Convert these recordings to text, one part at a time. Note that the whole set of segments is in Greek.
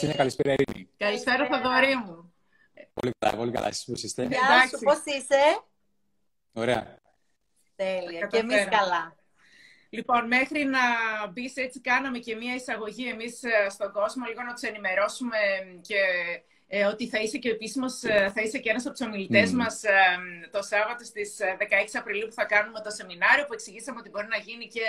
Χριστίνα, καλησπέρα Ειρήνη. Καλησπέρα Θοδωρή μου. Πολύ καλά, πολύ καλά. Εσείς πώς είστε; Γεια σου, πώς είσαι; Ωραία. Τέλεια. Και εμείς καλά. Λοιπόν, μέχρι να μπει έτσι, κάναμε και μία εισαγωγή εμείς ε, στον κόσμο, λίγο να τους ενημερώσουμε και ε, ότι θα είσαι και επίσημος, ε, θα είσαι και ένας από τους ομιλητές mm. μας ε, το Σάββατο στις 16 Απριλίου που θα κάνουμε το σεμινάριο που εξηγήσαμε ότι μπορεί να γίνει και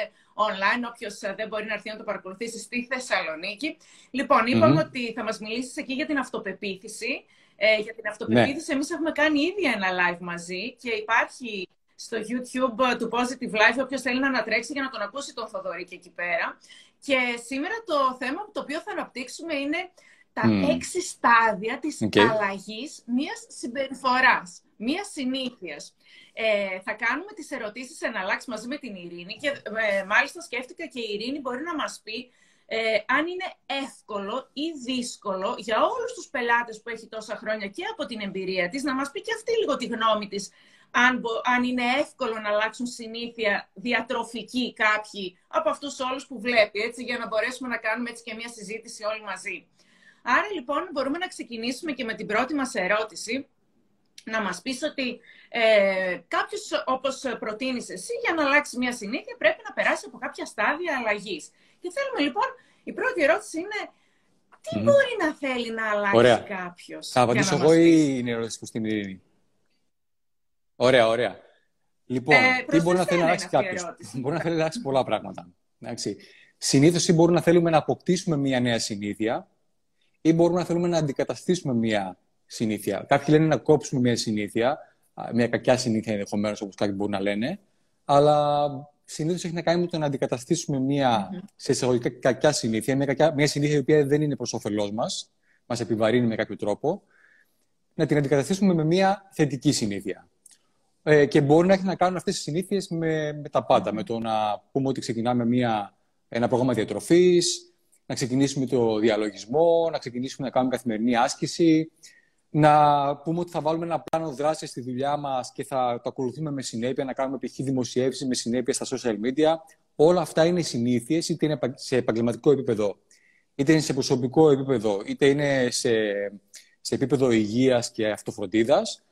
online. Όποιος δεν μπορεί να έρθει να το παρακολουθήσει στη Θεσσαλονίκη. Λοιπόν, είπαμε ότι θα μας μιλήσεις εκεί για την αυτοπεποίθηση. Ε, για την αυτοπεποίθηση, ναι. εμείς έχουμε κάνει ήδη ένα live μαζί και υπάρχει στο YouTube του Positive Life, όποιος θέλει να ανατρέξει για να τον ακούσει τον Θοδωρή και εκεί πέρα. Και σήμερα το θέμα το οποίο θα αναπτύξουμε είναι τα mm. έξι στάδια της okay. αλλαγής μιας συμπεριφοράς, μιας συνήθειας. Ε, θα κάνουμε τις ερωτήσεις εν αλλάξει μαζί με την Ειρήνη και ε, μάλιστα σκέφτηκα και η Ειρήνη μπορεί να μας πει ε, αν είναι εύκολο ή δύσκολο για όλους τους πελάτες που έχει τόσα χρόνια και από την εμπειρία της να μας πει και αυτή λίγο τη γνώμη της αν, αν είναι εύκολο να αλλάξουν συνήθεια διατροφική κάποιοι από αυτούς όλους που βλέπει, έτσι, για να μπορέσουμε να κάνουμε έτσι και μια συζήτηση όλοι μαζί. Άρα λοιπόν μπορούμε να ξεκινήσουμε και με την πρώτη μας ερώτηση. Να μας πεις ότι ε, κάποιος όπως προτείνεις εσύ για να αλλάξει μια συνήθεια πρέπει να περάσει από κάποια στάδια αλλαγής. Και θέλουμε λοιπόν, η πρώτη ερώτηση είναι τι μπορεί να θέλει να αλλάξει ωραία. κάποιος. Θα απαντήσω εγώ ή είναι ερώτηση που στην Ειρήνη; Ωραία, ωραία. Λοιπόν, ε, τι μπορεί να θέλει να αλλάξει κάποιος; Μπορεί να θέλει να αλλάξει πολλά πράγματα. Συνήθως μπορούμε να θέλουμε να αποκτήσουμε μια νέα συνήθεια ή μπορούμε να θέλουμε να αντικαταστήσουμε μια συνήθεια. Κάποιοι λένε να κόψουμε μια συνήθεια, μια κακιά συνήθεια ενδεχομένως, όπως κάποιοι μπορούν να λένε, αλλά συνήθως έχει να κάνει με το να αντικαταστήσουμε μια σε εισαγωγικά κακιά συνήθεια, μια, κακιά, μια συνήθεια η οποία δεν είναι προς όφελός μας, μας επιβαρύνει με κάποιο τρόπο, να την αντικαταστήσουμε με μια θετική συνήθεια. Ε, και μπορεί να έχει να κάνουν αυτές τι συνήθειες με, με τα πάντα. Με το να πούμε ότι ξεκινάμε μια, ένα πρόγραμμα διατροφής, να ξεκινήσουμε το διαλογισμό, να ξεκινήσουμε να κάνουμε καθημερινή άσκηση, να πούμε ότι θα βάλουμε ένα πλάνο δράσης στη δουλειά μας και θα το ακολουθούμε με συνέπεια, να κάνουμε π.χ. δημοσιεύσεις με συνέπεια στα social media. Όλα αυτά είναι συνήθειες, είτε είναι σε επαγγελματικό επίπεδο, είτε είναι σε προσωπικό επίπεδο, είτε είναι σε, σε επίπεδο υγείας και αυτοφροντίδας.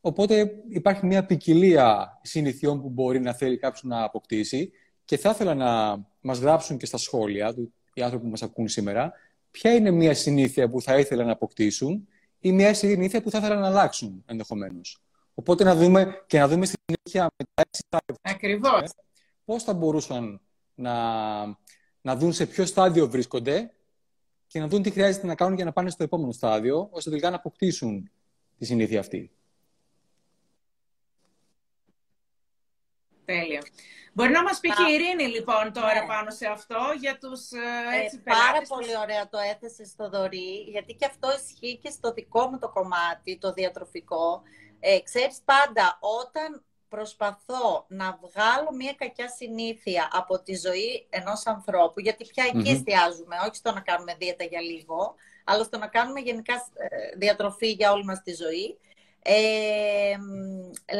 Οπότε υπάρχει μια ποικιλία συνηθιών που μπορεί να θέλει κάποιος να αποκτήσει και θα ήθελα να μας γράψουν και στα σχόλια οι άνθρωποι που μας ακούν σήμερα, ποια είναι μια συνήθεια που θα ήθελαν να αποκτήσουν ή μια συνήθεια που θα ήθελαν να αλλάξουν ενδεχομένως. Οπότε να δούμε και να δούμε στη συνέχεια με τα έξι στάδια. Ακριβώς. Πώς θα μπορούσαν να, να δουν σε ποιο στάδιο βρίσκονται και να δουν τι χρειάζεται να κάνουν για να πάνε στο επόμενο στάδιο, ώστε τελικά να αποκτήσουν τη συνήθεια αυτή. Τέλεια. Μπορεί να μας πει και η Ειρήνη λοιπόν τώρα ναι. πάνω σε αυτό για τους ε, έτσι, ε, Πάρα πολύ ωραία το έθεσε στο Δωρή, γιατί και αυτό ισχύει και στο δικό μου το κομμάτι, το διατροφικό. Ε, ξέρεις πάντα, όταν προσπαθώ να βγάλω μια κακιά συνήθεια από τη ζωή ενός ανθρώπου, γιατί πια εκεί εστιάζουμε, όχι στο να κάνουμε δίαιτα για λίγο, αλλά στο να κάνουμε γενικά ε, διατροφή για όλη μας τη ζωή, ε,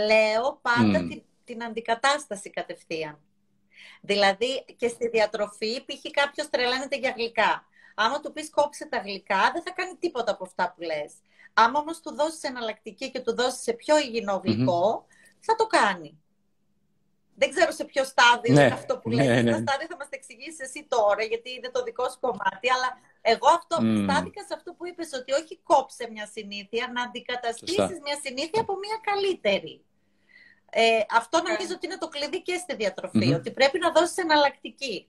λέω πάντα την την αντικατάσταση κατευθείαν. Δηλαδή και στη διατροφή π.χ. κάποιος τρελαίνεται για γλυκά. Άμα του πεις κόψε τα γλυκά, δεν θα κάνει τίποτα από αυτά που λες. Άμα όμως του δώσεις εναλλακτική και του δώσεις σε πιο υγιεινό θα το κάνει. Δεν ξέρω σε ποιο στάδιο ναι, είναι αυτό που ναι, λέει. Ναι. στάδιο θα μας το εξηγήσεις εσύ τώρα, γιατί είναι το δικό σου κομμάτι. Αλλά εγώ αυτό mm. στάθηκα σε αυτό που είπες, ότι όχι κόψε μια συνήθεια, να αντικαταστήσεις μια συνήθεια από μια καλύτερη. Ε, αυτό νομίζω ότι είναι το κλειδί και στη διατροφη ότι πρέπει να δώσεις εναλλακτική.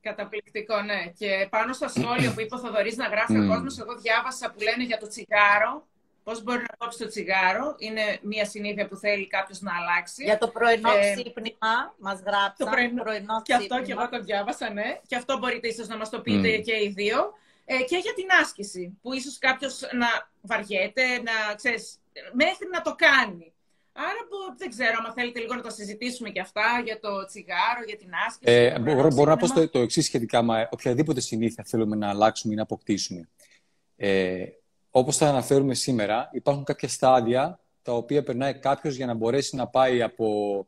Καταπληκτικό, ναι. Και πάνω στα σχόλια που είπε ο Θοδωρής να γράφει ο κόσμος, εγώ διάβασα που λένε για το τσιγάρο, Πώς μπορεί να κόψει το τσιγάρο, είναι μια συνήθεια που θέλει κάποιος να αλλάξει. Για το πρωινό ε, ξύπνημα, μας γράψαν. Το πρωινό, πρωινό και αυτό και εγώ το διάβασα, ναι. Και αυτό μπορείτε ίσως να μας το πείτε και οι δύο. Ε, και για την άσκηση, που ίσως κάποιος να βαριέται, να ξέρεις, μέχρι να το κάνει. Άρα δεν ξέρω, αν θέλετε λίγο να τα συζητήσουμε και αυτά για το τσιγάρο, για την άσκηση. Ε, μπορώ, μπορώ να πω το, το εξής σχετικά με οποιαδήποτε συνήθεια θέλουμε να αλλάξουμε ή να αποκτήσουμε. Ε, Όπως θα αναφέρουμε σήμερα, υπάρχουν κάποια στάδια τα οποία περνάει κάποιος για να μπορέσει να πάει από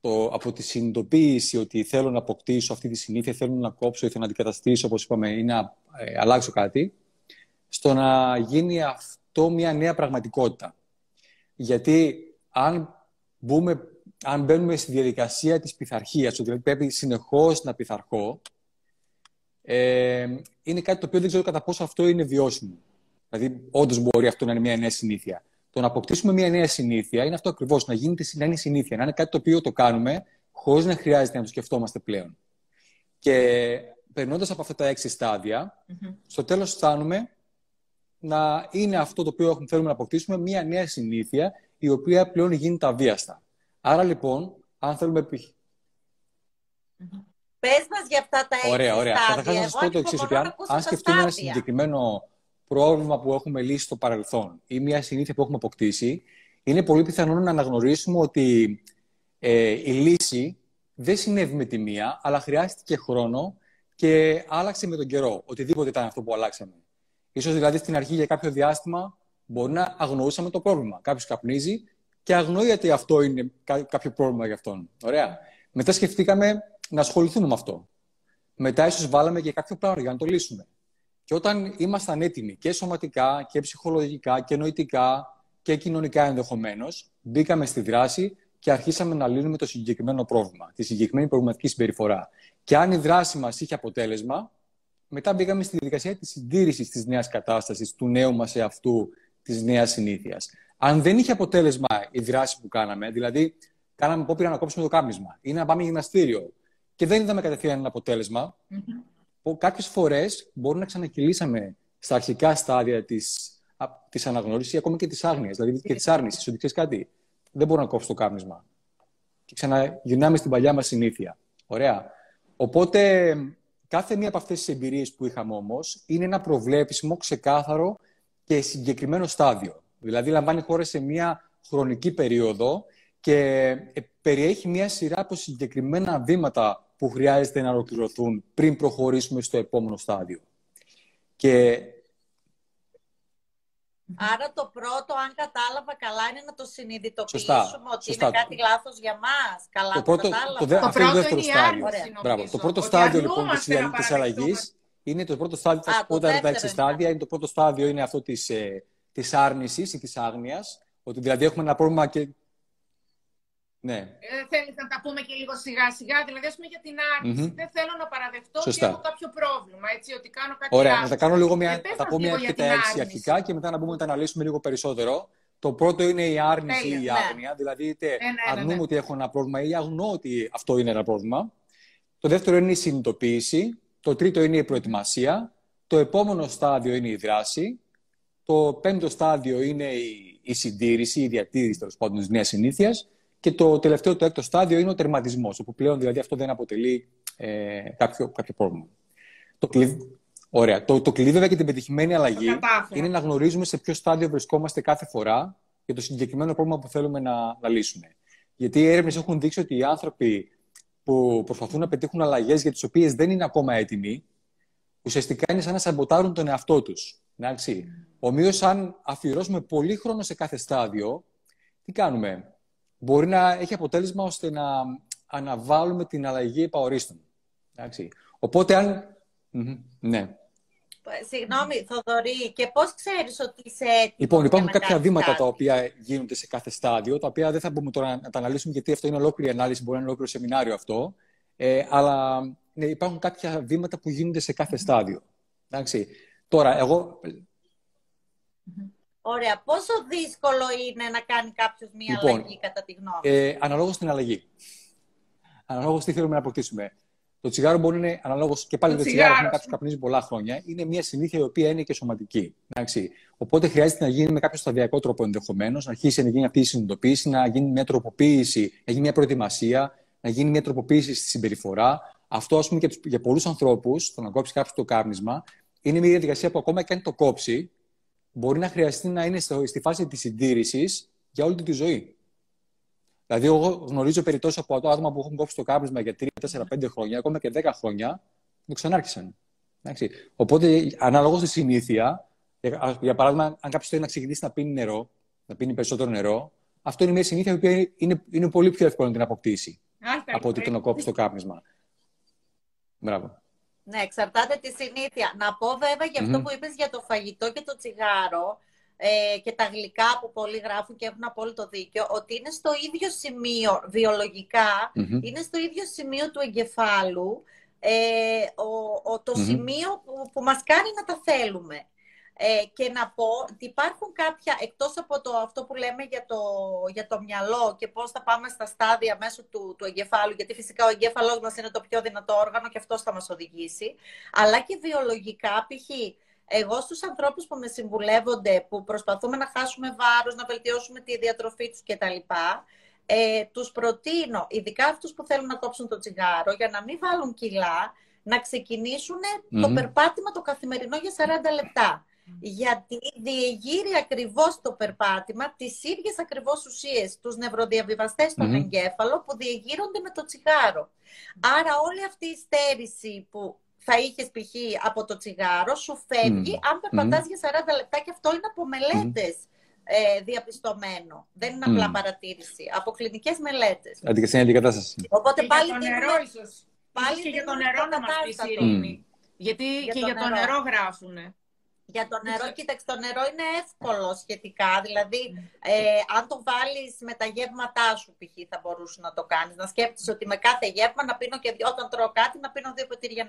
το, από τη συνειδητοποίηση ότι θέλω να αποκτήσω αυτή τη συνήθεια, θέλω να κόψω ή θέλω να αντικαταστήσω, όπως είπαμε, ή να ε, αλλάξω κάτι, στο να γίνει αυτό μια νέα πραγματικότητα. Γιατί αν, μπούμε, αν μπαίνουμε στη διαδικασία της πειθαρχίας, ότι δηλαδή πρέπει συνεχώς να πειθαρχώ, ε, είναι κάτι το οποίο δεν ξέρω κατά πόσο αυτό είναι βιώσιμο. Δηλαδή, όντως μπορεί αυτό να είναι μια νέα συνήθεια. Το να αποκτήσουμε μια νέα συνήθεια είναι αυτό ακριβώς, να, να είναι συνήθεια, να είναι κάτι το οποίο το κάνουμε χωρίς να χρειάζεται να το σκεφτόμαστε πλέον. Και περνώντας από αυτά τα έξι στάδια, στο τέλος φτάνουμε να είναι αυτό το οποίο θέλουμε να αποκτήσουμε μια νέα συνήθεια, η οποία πλέον γίνεται αβίαστα. Άρα λοιπόν, αν θέλουμε. Mm-hmm. Πες μας για αυτά τα έξι Ωραία, ωραία. Καταρχάς να σας πω το εξής: αν, αν σκεφτούμε ένα συγκεκριμένο πρόβλημα που έχουμε λύσει στο παρελθόν ή μια συνήθεια που έχουμε αποκτήσει, είναι πολύ πιθανό να αναγνωρίσουμε ότι ε, η λύση δεν συνέβη με τη μία, αλλά χρειάστηκε χρόνο και άλλαξε με τον καιρό. Οτιδήποτε ήταν αυτό που αλλάξαμε. Ίσως δηλαδή στην αρχή για κάποιο διάστημα μπορεί να αγνοούσαμε το πρόβλημα. Κάποιος καπνίζει και αγνοεί ότι αυτό είναι κάποιο πρόβλημα για αυτόν. Ωραία. Μετά σκεφτήκαμε να ασχοληθούμε με αυτό. Μετά ίσως βάλαμε και κάποιο πράγμα για να το λύσουμε. Και όταν ήμασταν έτοιμοι και σωματικά και ψυχολογικά και νοητικά και κοινωνικά ενδεχομένως, μπήκαμε στη δράση και αρχίσαμε να λύνουμε το συγκεκριμένο πρόβλημα, τη συγκεκριμένη προβληματική συμπεριφορά. Και αν η δράση μας είχε αποτέλεσμα, μετά μπήκαμε στη διαδικασία της συντήρησης της νέας κατάστασης, του νέου μας εαυτού, της νέας συνήθειας. Αν δεν είχε αποτέλεσμα η δράση που κάναμε, δηλαδή κάναμε απόπειρα να κόψουμε το κάπνισμα ή να πάμε γυμναστήριο και δεν είδαμε κατευθείαν ένα αποτέλεσμα, κάποιες φορές μπορεί να ξανακυλήσαμε στα αρχικά στάδια της της αναγνώρισης ή ακόμη και της άγνοιας, δηλαδή και της άρνησης. Ότι ξέρεις κάτι, δεν μπορώ να κόψω το κάπνισμα. Και ξαναγυρνάμε στην παλιά μας συνήθεια. Ωραία. Οπότε, κάθε μία από αυτές τις εμπειρίες που είχαμε όμως είναι ένα προβλέψιμο, ξεκάθαρο και συγκεκριμένο στάδιο. Δηλαδή, λαμβάνει χώρα σε μία χρονική περίοδο και ε, περιέχει μία σειρά από συγκεκριμένα βήματα που χρειάζεται να ολοκληρωθούν πριν προχωρήσουμε στο επόμενο στάδιο. Και... Άρα το πρώτο, αν κατάλαβα καλά, είναι να το συνειδητοποιήσουμε ότι σωστά. είναι κάτι λάθος για μας. Καλά το, πρώτο, το, το, το πρώτο είναι η στάδιο. Μπράβο. Το πρώτο στάδιο λοιπόν της, αλλαγής είναι το πρώτο στάδιο, θα σου πω τα έξι στάδια, είναι το πρώτο στάδιο είναι αυτό της, ε, της άρνησης ή της άγνοιας, ότι δηλαδή έχουμε ένα πρόβλημα και ναι. Ε, θέλεις να τα πούμε και λίγο σιγά σιγά, δηλαδή ας πούμε για την αρνηση Δεν θέλω να παραδεχτώ Σωστά. ότι έχω κάποιο πρόβλημα, έτσι, ότι κάνω κάτι Ωραία, να τα κάνω λίγο μια, ε, θα πω μια και τα έξι αρχικά και μετά να μπούμε να τα αναλύσουμε λίγο περισσότερο. Το πρώτο είναι η άρνηση ή η ναι. άγνοια, δηλαδή είτε ε, ναι, ναι, αρνούμε ναι. ότι έχω ένα πρόβλημα ή αγνώ ότι αυτό είναι ένα πρόβλημα. Το δεύτερο είναι η συνειδητοποίηση. Το τρίτο είναι η προετοιμασία. Το επόμενο στάδιο είναι η δράση. Το πέμπτο στάδιο είναι η, η συντήρηση, η διατήρηση τέλος πάντων της νέας συνήθειας. Και το τελευταίο, το έκτο στάδιο είναι ο τερματισμός, όπου πλέον δηλαδή αυτό δεν αποτελεί ε, κάποιο, κάποιο πρόβλημα. Το κλειδί, ωραία. Το, το κλειδί βέβαια και την πετυχημένη αλλαγή είναι να γνωρίζουμε σε ποιο στάδιο βρισκόμαστε κάθε φορά για το συγκεκριμένο πρόβλημα που θέλουμε να, να λύσουμε. Γιατί οι έρευνες έχουν δείξει ότι οι άνθρωποι που προσπαθούν να πετύχουν αλλαγές για τις οποίες δεν είναι ακόμα έτοιμοι, ουσιαστικά είναι σαν να σαμποτάρουν τον εαυτό τους. Ομοίως, αν αφιερώσουμε πολύ χρόνο σε κάθε στάδιο, τι κάνουμε; Μπορεί να έχει αποτέλεσμα ώστε να αναβάλουμε την αλλαγή επαορίστων. Εντάξει. Οπότε, αν... Ναι. Συγγνώμη, Θοδωρή, και πώς ξέρεις ότι είσαι έτοιμος Λοιπόν, υπάρχουν κάποια βήματα τα οποία γίνονται σε κάθε στάδιο, τα οποία δεν θα μπορούμε τώρα να τα αναλύσουμε, γιατί αυτό είναι ολόκληρη ανάλυση, μπορεί να είναι ολόκληρο σεμινάριο αυτό. Ε, αλλά ναι, υπάρχουν κάποια βήματα που γίνονται σε κάθε στάδιο. Εντάξει. Τώρα, εγώ Ωραία. Πόσο δύσκολο είναι να κάνει κάποιος μία λοιπόν, αλλαγή, κατά τη γνώμη ε, Αναλόγως στην αλλαγή. Αναλόγως τι θέλουμε να αποκτήσουμε. Το τσιγάρο μπορεί να είναι αναλόγως και πάλι το, το τσιγάρο, που κάποιο καπνίζει πολλά χρόνια. Είναι μια συνήθεια η οποία είναι και σωματική. Εντάξει. Οπότε χρειάζεται να γίνει με κάποιο σταδιακό τρόπο ενδεχομένως, να αρχίσει να γίνει αυτή η συνειδητοποίηση, να γίνει μια τροποποίηση, να γίνει μια προετοιμασία, να γίνει μια τροποποίηση στη συμπεριφορά. Αυτό, ας πούμε, και για πολλούς ανθρώπους, το να κόψει κάποιος το κάπνισμα, είναι μια διαδικασία που ακόμα και αν το κόψει, μπορεί να χρειαστεί να είναι στη φάση της συντήρησης για όλη τη ζωή. Δηλαδή, εγώ γνωρίζω περιπτώσει από άτομα που έχουν κόψει το κάπνισμα για 3, 4, 5 χρόνια, ακόμα και 10 χρόνια, το ξανάρχισαν. Εντάξει. Οπότε, ανάλογα στη συνήθεια, για παράδειγμα, αν κάποιος θέλει να ξεκινήσει να πίνει νερό, να πίνει περισσότερο νερό, αυτό είναι μια συνήθεια που είναι, είναι πολύ πιο εύκολο να την αποκτήσει. από ότι το να κόψει το κάπνισμα. Μπράβο. Ναι, εξαρτάται τη συνήθεια. Να πω βέβαια για αυτό που είπες για το φαγητό και το τσιγάρο ε, και τα γλυκά που πολλοί γράφουν και έχουν απόλυτο δίκιο, ότι είναι στο ίδιο σημείο, βιολογικα είναι στο ίδιο σημείο του εγκεφάλου, ε, ο, το σημείο που, που μας κάνει να τα θέλουμε. Ε, και να πω ότι υπάρχουν κάποια, εκτός από το, αυτό που λέμε για το, για το μυαλό και πώς θα πάμε στα στάδια μέσω του, του εγκεφάλου, γιατί φυσικά ο εγκέφαλός μας είναι το πιο δυνατό όργανο και αυτός θα μας οδηγήσει, αλλά και βιολογικά, π.χ. Εγώ στους ανθρώπους που με συμβουλεύονται, που προσπαθούμε να χάσουμε βάρος, να βελτιώσουμε τη διατροφή τους κτλ., ε, τους προτείνω, ειδικά αυτούς που θέλουν να κόψουν το τσιγάρο, για να μην βάλουν κιλά, να ξεκινησουν το περπάτημα το καθημερινό για 40 λεπτά γιατί διεγείρει ακριβώς το περπάτημα τις ίδιες ακριβώς ουσίες, τους νευροδιαβιβαστές στον εγκέφαλο που διεγείρονται με το τσιγάρο. Άρα όλη αυτή η στέρηση που θα είχες π.χ. από το τσιγάρο σου φεύγει αν περπατάς για 40 λεπτά και αυτό είναι από μελέτες. Ε, διαπιστωμένο. Δεν είναι απλά παρατήρηση. Από κλινικές μελέτες. αντικατάσταση. Οπότε και πάλι. Για το νερό, ίσως. Πάλι και για το νερό να μας πεις Γιατί και για το νερό γράφουνε. Για το νερό, κοίταξε, το νερό είναι εύκολο σχετικά. Δηλαδή, ε, αν το βάλεις με τα γεύματά σου, π.χ. θα μπορούσε να το κάνεις. Να σκέφτεσαι ότι με κάθε γεύμα να πίνω και όταν τρώω κάτι να πίνω δύο ποτήρια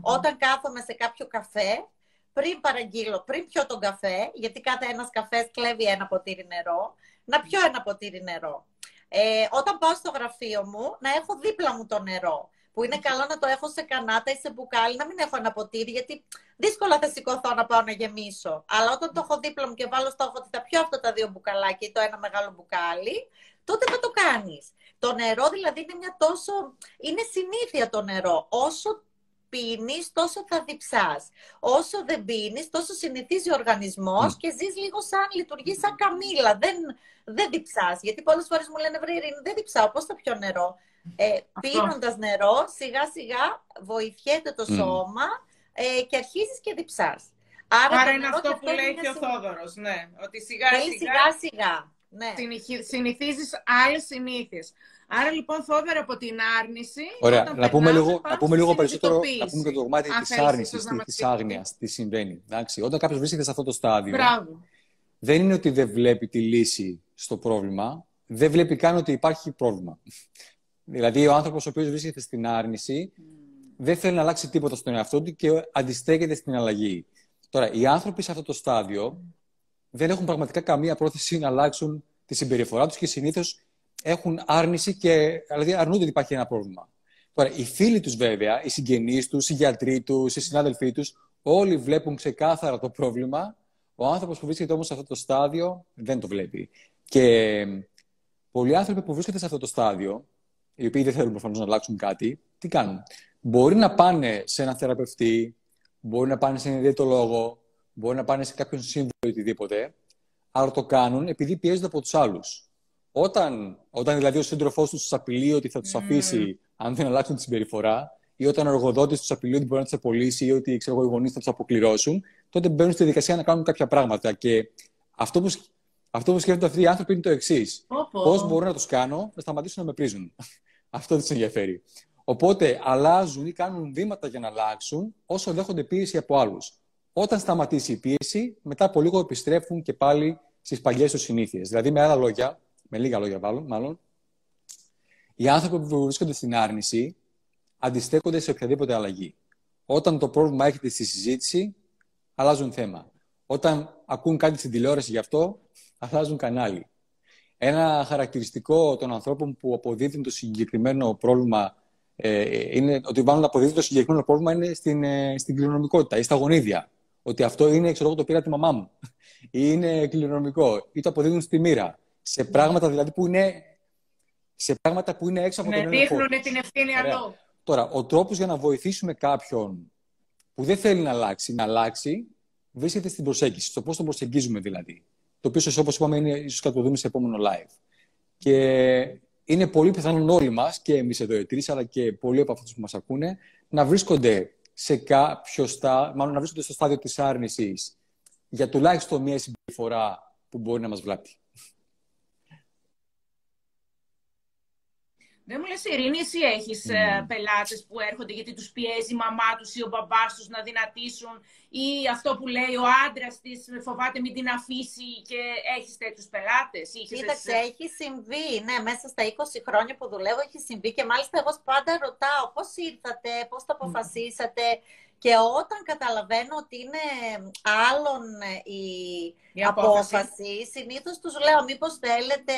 Όταν κάθομαι σε κάποιο καφέ, πριν παραγγείλω, πριν πιω τον καφέ, γιατί κάθε ένας καφές κλέβει ένα ποτήρι νερό, να πιω ένα ποτήρι νερό. Ε, όταν πάω στο γραφείο μου, να έχω δίπλα μου το νερό που είναι καλό να το έχω σε κανάτα ή σε μπουκάλι, να μην έχω ένα ποτήρι, γιατί δύσκολα θα σηκωθώ να πάω να γεμίσω. Αλλά όταν το έχω δίπλα μου και βάλω στόχο ότι θα πιω αυτά τα δύο μπουκαλάκια ή το ένα μεγάλο μπουκάλι, τότε θα το κάνεις. Το νερό δηλαδή είναι μια τόσο... είναι συνήθεια το νερό. Όσο πίνεις, τόσο θα διψάς. Όσο δεν πίνεις, τόσο συνηθίζει ο οργανισμός και ζεις λίγο σαν, λειτουργείς σαν καμήλα. Δεν, δεν διψάς. Γιατί πολλές φορές μου λένε, βρε δεν διψάω, πώς θα πιω νερό; Ε, πίνοντας νερό, σιγά σιγά βοηθιέται το σώμα ε, και αρχίζεις και διψάς. Άρα, Άρα είναι αυτό που λέει και ο Θόδωρος, ναι. Ότι σιγά σιγά, σιγά, ναι. συνηθίζεις άλλες συνήθειες. Άρα λοιπόν Θόδωρο από την άρνηση. Ωραία, να πούμε, λίγο, να πούμε λίγο περισσότερο να πούμε και το κομμάτι της άρνησης, της άγνοιας, τι συμβαίνει. Εντάξει, όταν κάποιος βρίσκεται σε αυτό το στάδιο, Μπράβο. δεν είναι ότι δεν βλέπει τη λύση στο πρόβλημα, δεν βλέπει καν ότι υπάρχει πρόβλημα. Δηλαδή, ο άνθρωπος ο οποίος βρίσκεται στην άρνηση δεν θέλει να αλλάξει τίποτα στον εαυτό του και αντιστέκεται στην αλλαγή. Τώρα, οι άνθρωποι σε αυτό το στάδιο δεν έχουν πραγματικά καμία πρόθεση να αλλάξουν τη συμπεριφορά τους και συνήθως έχουν άρνηση και δηλαδή αρνούνται ότι υπάρχει ένα πρόβλημα. Τώρα, οι φίλοι τους, βέβαια, οι συγγενείς τους, οι γιατροί τους, οι συνάδελφοί τους, όλοι βλέπουν ξεκάθαρα το πρόβλημα. Ο άνθρωπος που βρίσκεται όμως σε αυτό το στάδιο δεν το βλέπει. Και πολλοί άνθρωποι που βρίσκονται σε αυτό το στάδιο οι οποίοι δεν θέλουν προφανώς να αλλάξουν κάτι, τι κάνουν; Μπορεί να πάνε σε έναν θεραπευτή, μπορεί να πάνε σε έναν ιδιαιτολόγο, μπορεί να πάνε σε κάποιον σύμβουλο ή οτιδήποτε, αλλά το κάνουν επειδή πιέζονται από τους άλλους. Όταν, όταν δηλαδή ο σύντροφός τους τους απειλεί ότι θα τους αφήσει αν δεν αλλάξουν τη συμπεριφορά, ή όταν ο εργοδότης τους απειλεί ότι μπορεί να τους απολύσει ή ότι ξέρω, οι γονείς θα τους αποκληρώσουν, τότε μπαίνουν στη δικασία να κάνουν κάποια πράγματα. Και αυτό που, αυτό που σκέφτονται αυτοί οι άνθρωποι είναι το εξής. Πώς μπορώ να τους κάνω να σταματήσουν να με πρίζουν; Αυτό δεν τους ενδιαφέρει. Οπότε αλλάζουν ή κάνουν βήματα για να αλλάξουν όσο δέχονται πίεση από άλλους. Όταν σταματήσει η πίεση, μετά από λίγο επιστρέφουν και πάλι στις παλιές τους συνήθειες. Δηλαδή, με άλλα λόγια, με λίγα λόγια μάλλον, οι άνθρωποι που βρίσκονται στην άρνηση αντιστέκονται σε οποιαδήποτε αλλαγή. Όταν το πρόβλημα έρχεται στη συζήτηση, αλλάζουν θέμα. Όταν ακούν κάτι στην τηλεόραση γι' αυτό, αλλάζουν κανάλι. Ένα χαρακτηριστικό των ανθρώπων που αποδίδουν το συγκεκριμένο πρόβλημα ε, είναι ότι βάλουν να αποδίδουν το συγκεκριμένο πρόβλημα είναι στην, ε, στην κληρονομικότητα ή στα γονίδια. Ότι αυτό είναι, ξέρω εγώ, το πήρα τη μαμά μου. Ή είναι κληρονομικό. Ή το αποδίδουν στη μοίρα. Σε πράγματα δηλαδή που είναι, σε πράγματα που είναι έξω από ναι, τον έλεγχο. δείχνουν την ευθύνη αλλού. Τώρα, ο τρόπος για να βοηθήσουμε κάποιον που δεν θέλει να αλλάξει, να αλλάξει, βρίσκεται στην προσέγγιση. Στο πώς τον προσεγγίζουμε δηλαδή το οποίο όπως είπαμε είναι ίσως θα το δούμε σε επόμενο live. Και είναι πολύ πιθανόν όλοι μας, και εμείς εδώ οι τρεις, αλλά και πολλοί από αυτούς που μας ακούνε, να βρίσκονται σε κάποιο στάδιο, μάλλον να βρίσκονται στο στάδιο της άρνησης για τουλάχιστον μία συμπεριφορά που μπορεί να μας βλάπτει. Δεν μου λες, Ειρήνη, εσύ έχεις mm. πελάτες που έρχονται γιατί τους πιέζει η μαμά τους ή ο μπαμπάς τους να δυνατήσουν ή αυτό που λέει ο άντρας της φοβάται μην την αφήσει και έχεις τέτοιους πελάτες. Κοίταξε, έχει συμβεί, ναι, μέσα στα 20 χρόνια που δουλεύω έχει συμβεί και μάλιστα εγώ πάντα ρωτάω πώς ήρθατε, πώς το αποφασίσατε, και όταν καταλαβαίνω ότι είναι άλλον ε, η, η απόφαση, απόφαση, συνήθως τους λέω μήπως θέλετε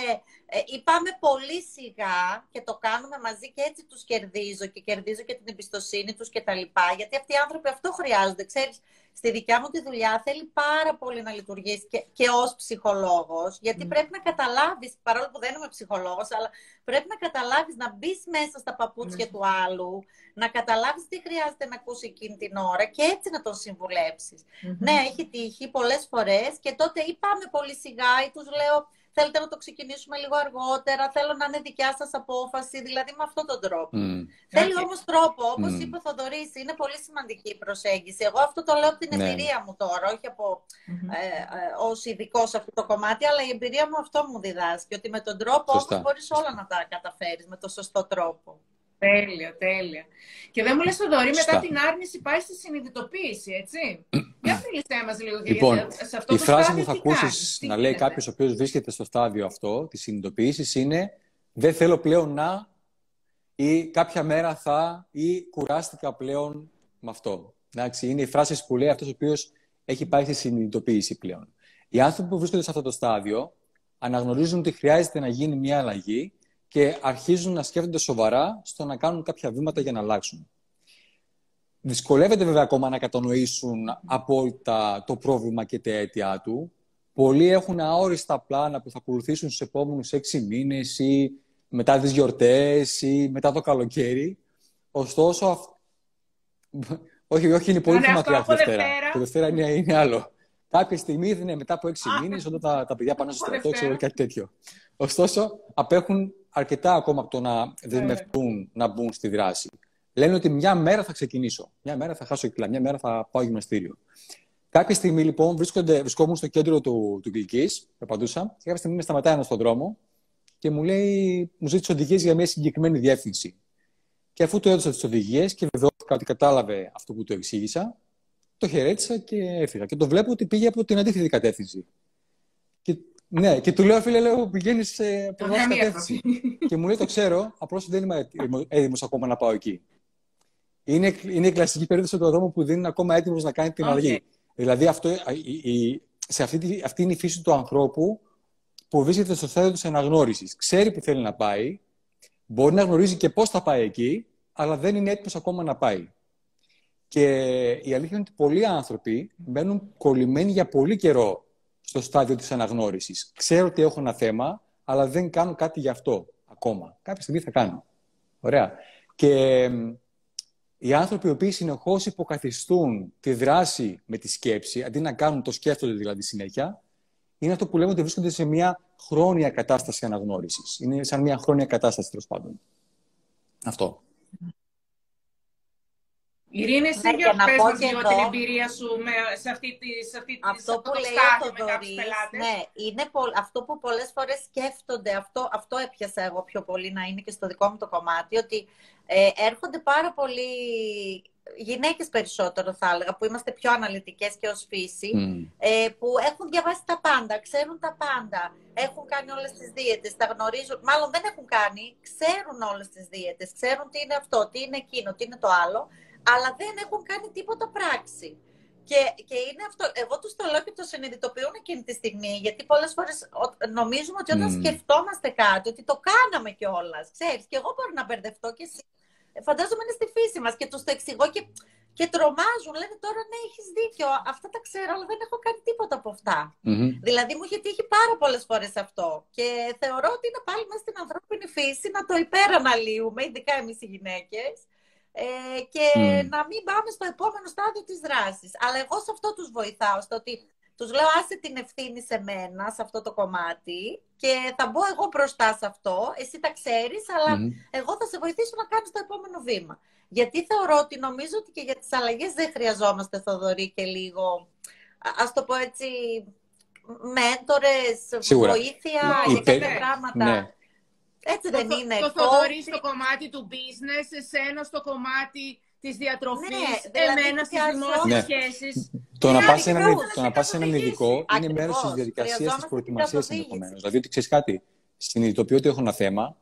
ε, ή πάμε πολύ σιγά και το κάνουμε μαζί και έτσι τους κερδίζω και κερδίζω και την εμπιστοσύνη τους και τα λοιπά. Γιατί αυτοί οι άνθρωποι αυτό χρειάζονται. Ξέρεις, στη δικιά μου τη δουλειά θέλει πάρα πολύ να λειτουργήσει και, και ως ψυχολόγος, γιατί πρέπει να καταλάβεις, παρόλο που δεν είμαι ψυχολόγος, αλλά πρέπει να καταλάβεις να μπεις μέσα στα παπούτσια του άλλου, να καταλάβεις τι χρειάζεται να ακούσει εκείνη την ώρα και έτσι να τον συμβουλεψεις Ναι, έχει τύχει πολλές φορές και τότε ή πάμε πολύ σιγά ή τους λέω θέλετε να το ξεκινήσουμε λίγο αργότερα, θέλω να είναι δικιά σας απόφαση, δηλαδή με αυτόν τον τρόπο. Mm. Θέλει όμως τρόπο, όπως mm. είπε ο Θοδωρής, είναι πολύ σημαντική η προσέγγιση. Εγώ αυτό το λέω από την ναι. εμπειρία μου τώρα, όχι από mm-hmm. ε, ε, ως ειδικό σε αυτό το κομμάτι, αλλά η εμπειρία μου αυτό μου διδάσκει, ότι με τον τρόπο Σωστά. όμως μπορείς όλα να τα καταφέρεις, με τον σωστό τρόπο. Τέλεια, τέλεια. Και δεν μου λες, Θοδωρή, μετά την άρνηση πάει στη συνειδητοποίηση, έτσι. Για μίλησέ μας λίγο λοιπόν, σε αυτό η το φράση που θα ακούσεις να λέει κάποιος ο οποίος βρίσκεται στο στάδιο αυτό, της συνειδητοποίησης, είναι «Δεν θέλω πλέον να» ή «Κάποια μέρα θα» ή «Κουράστηκα πλέον με αυτό». Εντάξει, είναι οι φράσεις που λέει αυτός ο οποίος έχει πάει στη συνειδητοποίηση πλέον. Οι άνθρωποι που βρίσκονται σε αυτό το στάδιο αναγνωρίζουν ότι χρειάζεται να γίνει μια αλλαγή και αρχίζουν να σκέφτονται σοβαρά στο να κάνουν κάποια βήματα για να αλλάξουν. Δυσκολεύεται βέβαια ακόμα να κατανοήσουν απόλυτα το πρόβλημα και τα αίτια του. Πολλοί έχουν αόριστα πλάνα που θα ακολουθήσουν στους επόμενους έξι μήνες ή μετά τις γιορτές ή μετά το καλοκαίρι. Ωστόσο, όχι, όχι, είναι πολύ πιο μακριά τη Δευτέρα. Το Δευτέρα είναι, είναι άλλο. Κάποια στιγμή είναι μετά από έξι μήνες, όταν τα, τα παιδιά πάνε στο στρατό, ξέρω κάτι τέτοιο. Ωστόσο, απέχουν αρκετά ακόμα από το να δεσμευτούν να μπουν στη δράση. Λένε ότι μια μέρα θα ξεκινήσω. Μια μέρα θα χάσω κιλά. Μια μέρα θα πάω γυμναστήριο. Κάποια στιγμή λοιπόν βρισκόμουν στο κέντρο του, του Γλυκή, περπατούσα, και κάποια στιγμή με σταματάει ένας στον δρόμο και μου λέει, μου ζήτησε οδηγίες για μια συγκεκριμένη διεύθυνση. Και αφού του έδωσα τις οδηγίες και βεβαιώθηκα ότι κατάλαβε αυτό που του εξήγησα, το χαιρέτησα και έφυγα. Και το βλέπω ότι πήγε από την αντίθετη κατεύθυνση. Και, ναι, και του λέω, φίλε, λέω, πηγαίνεις σε την κατεύθυνση. και μου λέει, το ξέρω, απλώς δεν είμαι έτοιμο ακόμα να πάω εκεί. Είναι, είναι η κλασική περίπτωση του ατόμου που δεν είναι ακόμα έτοιμος να κάνει την αλλαγή. Δηλαδή, αυτό, η, η, σε αυτή, αυτή είναι η φύση του ανθρώπου που βρίσκεται στο στάδιο της αναγνώρισης. Ξέρει που θέλει να πάει, μπορεί να γνωρίζει και πώς θα πάει εκεί, αλλά δεν είναι έτοιμος ακόμα να πάει. Και η αλήθεια είναι ότι πολλοί άνθρωποι μένουν κολλημένοι για πολύ καιρό στο στάδιο της αναγνώρισης. Ξέρω ότι έχω ένα θέμα, αλλά δεν κάνω κάτι γι' αυτό ακόμα. Κάποια στιγμή θα κάνω. Ωραία. Και οι άνθρωποι οι οποίοι συνεχώς υποκαθιστούν τη δράση με τη σκέψη, αντί να κάνουν το σκέφτονται δηλαδή συνέχεια, είναι αυτό που λέμε ότι βρίσκονται σε μια χρόνια κατάσταση αναγνώρισης. Είναι σαν μια χρόνια κατάσταση τέλος πάντων. Αυτό. Ειρήνη, εσύ ναι, για πες μας λίγο την εμπειρία σου με, σε αυτή τη, σε αυτή, αυτό που λέει ο ναι, είναι πο, αυτό που πολλές φορές σκέφτονται, αυτό, αυτό έπιασα εγώ πιο πολύ να είναι και στο δικό μου το κομμάτι, ότι ε, έρχονται πάρα πολλοί γυναίκες περισσότερο θα έλεγα, που είμαστε πιο αναλυτικές και ως φύση, ε, που έχουν διαβάσει τα πάντα, ξέρουν τα πάντα, έχουν κάνει όλες τις δίαιτες, τα γνωρίζουν, μάλλον δεν έχουν κάνει, ξέρουν όλες τις δίαιτες, ξέρουν τι είναι αυτό, τι είναι εκείνο, τι είναι το άλλο, αλλά δεν έχουν κάνει τίποτα πράξη. Και, και είναι αυτό. Εγώ τους το λέω και το συνειδητοποιούν εκείνη τη στιγμή, γιατί πολλές φορές νομίζουμε ότι όταν mm. σκεφτόμαστε κάτι, ότι το κάναμε κιόλας. Ξέρεις, και εγώ μπορώ να μπερδευτώ και εσύ. Φαντάζομαι είναι στη φύση μας και τους το εξηγώ και, και τρομάζουν. Λένε τώρα ναι, έχεις δίκιο. Αυτά τα ξέρω, αλλά δεν έχω κάνει τίποτα από αυτά. Mm-hmm. Δηλαδή μου είχε τύχει πάρα πολλές φορές αυτό. Και θεωρώ ότι είναι πάλι μέσα στην ανθρώπινη φύση να το υπεραναλύουμε, ειδικά εμείς οι γυναίκες ε, και να μην πάμε στο επόμενο στάδιο της δράσης. Αλλά εγώ σε αυτό τους βοηθάω, στο ότι τους λέω άσε την ευθύνη σε μένα, σε αυτό το κομμάτι και θα μπω εγώ μπροστά σε αυτό, εσύ τα ξέρεις, αλλά εγώ θα σε βοηθήσω να κάνεις το επόμενο βήμα. Γιατί θεωρώ ότι νομίζω ότι και για τις αλλαγές δεν χρειαζόμαστε, Θοδωρή, και λίγο, ας το πω έτσι, μέντορες, βοήθεια για κάποια πράγματα. Ναι. Έτσι δεν το, είναι. Το Θοδωρή στο κομμάτι του business, εσένα στο κομμάτι της διατροφής, ναι, δηλαδή εμένα στις δημόσιες ναι. σχέσεις. Το να πας σε έναν ειδικό είναι μέρος της διαδικασίας της προετοιμασίας ενδεχομένως. Δηλαδή, ότι ξέρεις κάτι, συνειδητοποιώ ότι έχω ένα θέμα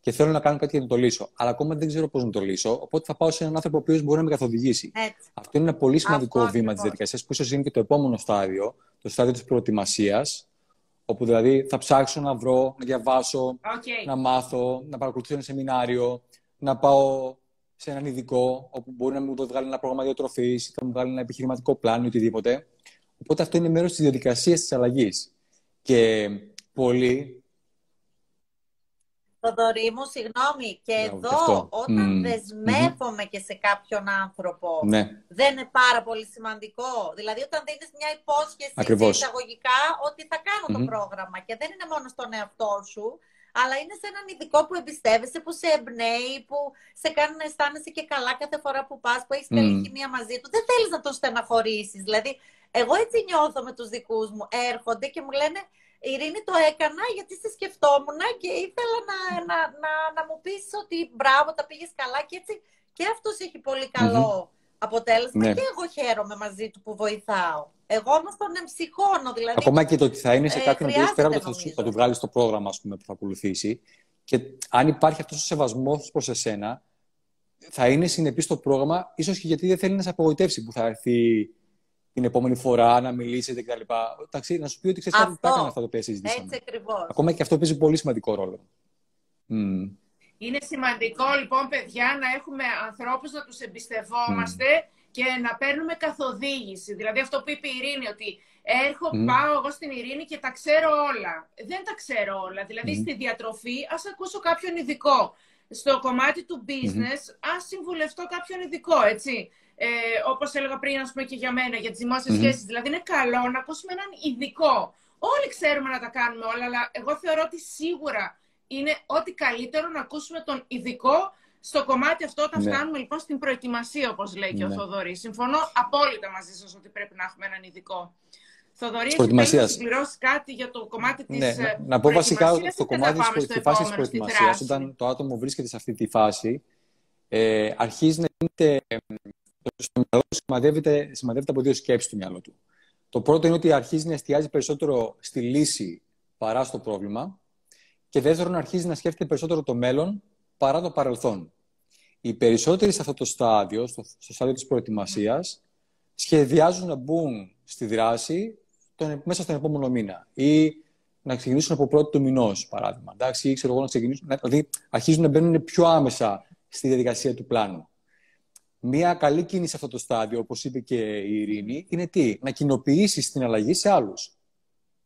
και θέλω να κάνω κάτι για να το λύσω. Αλλά ακόμα δεν ξέρω πώς να το λύσω. Οπότε θα πάω σε έναν άνθρωπο ο οποίος μπορεί να με καθοδηγήσει. Έτσι. Αυτό είναι ένα πολύ σημαντικό Αυτό, βήμα της διαδικασίας που ίσως είναι και το επόμενο στάδιο, το στάδιο της προετοιμασίας. Όπου δηλαδή θα ψάξω να βρω, να διαβάσω, okay. να μάθω, να παρακολουθήσω ένα σεμινάριο, να πάω σε έναν ειδικό, όπου μπορεί να μου το βγάλει ένα πρόγραμμα διατροφής, ή θα μου βγάλει ένα επιχειρηματικό πλάνο ή οτιδήποτε. Οπότε αυτό είναι μέρος της διαδικασίας της αλλαγής. Και πολλοί Θοδωρή μου, συγγνώμη, και εδώ όταν mm. δεσμεύομαι και σε κάποιον άνθρωπο, ναι. δεν είναι πάρα πολύ σημαντικό. Δηλαδή όταν δίνεις μια υπόσχεση Ακριβώς. εισαγωγικά ότι θα κάνω το πρόγραμμα και δεν είναι μόνο στον εαυτό σου, αλλά είναι σε έναν ειδικό που εμπιστεύεσαι, που σε εμπνέει, που σε κάνει να αισθάνεσαι και καλά κάθε φορά που πας, που έχεις καλή χημία μαζί του. Δεν θέλεις να τον στεναχωρήσεις. Δηλαδή, εγώ έτσι νιώθω με τους δικούς μου. Έρχονται και μου λένε, Ειρήνη το έκανα γιατί σε σκεφτόμουν και ήθελα να, να, να, να μου πεις ότι μπράβο, τα πήγες καλά και έτσι και αυτός έχει πολύ αποτέλεσμα ναι. και εγώ χαίρομαι μαζί του που βοηθάω. Εγώ όμως τον εμψυχώνω, δηλαδή... Ακόμα και το ότι θα είναι σε ε, κάποιον που πέρα θα, θα του βγάλεις στο πρόγραμμα ας πούμε, που θα ακολουθήσει και αν υπάρχει αυτός ο σεβασμός προς εσένα, θα είναι συνεπής στο πρόγραμμα, ίσως και γιατί δεν θέλει να σε απογοητεύσει που θα έρθει την επόμενη φορά να μιλήσετε κτλ. Εντάξει, να σου πει ότι ξέρεις κάτι τα έκανα αυτά τα οποία συζητήσαμε. Έτσι ακριβώς. Ακόμα και αυτό παίζει πολύ σημαντικό ρόλο. Mm. Είναι σημαντικό λοιπόν, παιδιά, να έχουμε ανθρώπους να τους εμπιστευόμαστε και να παίρνουμε καθοδήγηση. Δηλαδή αυτό που είπε η Ειρήνη, ότι έρχω, πάω εγώ στην Ειρήνη και τα ξέρω όλα. Δεν τα ξέρω όλα. Δηλαδή στη διατροφή ας ακούσω κάποιον ειδικό. Στο κομμάτι του business, mm ας συμβουλευτώ κάποιον ειδικό, έτσι ε, όπως έλεγα πριν, ας πούμε και για μένα, για τις δημόσιες mm-hmm. σχέσεις. Δηλαδή, είναι καλό να ακούσουμε έναν ειδικό. Όλοι ξέρουμε να τα κάνουμε όλα, αλλά εγώ θεωρώ ότι σίγουρα είναι ό,τι καλύτερο να ακούσουμε τον ειδικό στο κομμάτι αυτό όταν ναι. φτάνουμε λοιπόν στην προετοιμασία, όπως λέει και ο ναι. Θοδωρής. Συμφωνώ απόλυτα μαζί σας ότι πρέπει να έχουμε έναν ειδικό. Θοδωρή, θέλεις να συμπληρώσεις κάτι για το κομμάτι της. Ναι, να, να πω βασικά στο κομμάτι της φάση της προετοιμασίας, όταν το άτομο βρίσκεται σε αυτή τη φάση, ε, αρχίζει να γίνεται στο μυαλό του σημαδεύεται, σημαδεύεται από δύο σκέψεις του μυαλό του. Το πρώτο είναι ότι αρχίζει να εστιάζει περισσότερο στη λύση παρά στο πρόβλημα. Και δεύτερον, αρχίζει να σκέφτεται περισσότερο το μέλλον παρά το παρελθόν. Οι περισσότεροι σε αυτό το στάδιο, στο, στο στάδιο της προετοιμασίας, σχεδιάζουν να μπουν στη δράση τον, μέσα στον επόμενο μήνα ή να ξεκινήσουν από πρώτη του μηνός, παράδειγμα. Εντάξει, ή ξέρω εγώ να ξεκινήσουν, δηλαδή αρχίζουν να μπαίνουν πιο άμεσα στη διαδικασία του πλάνου. Μία καλή κίνηση σε αυτό το στάδιο, όπως είπε και η Ειρήνη, είναι τι, να κοινοποιήσεις την αλλαγή σε άλλους.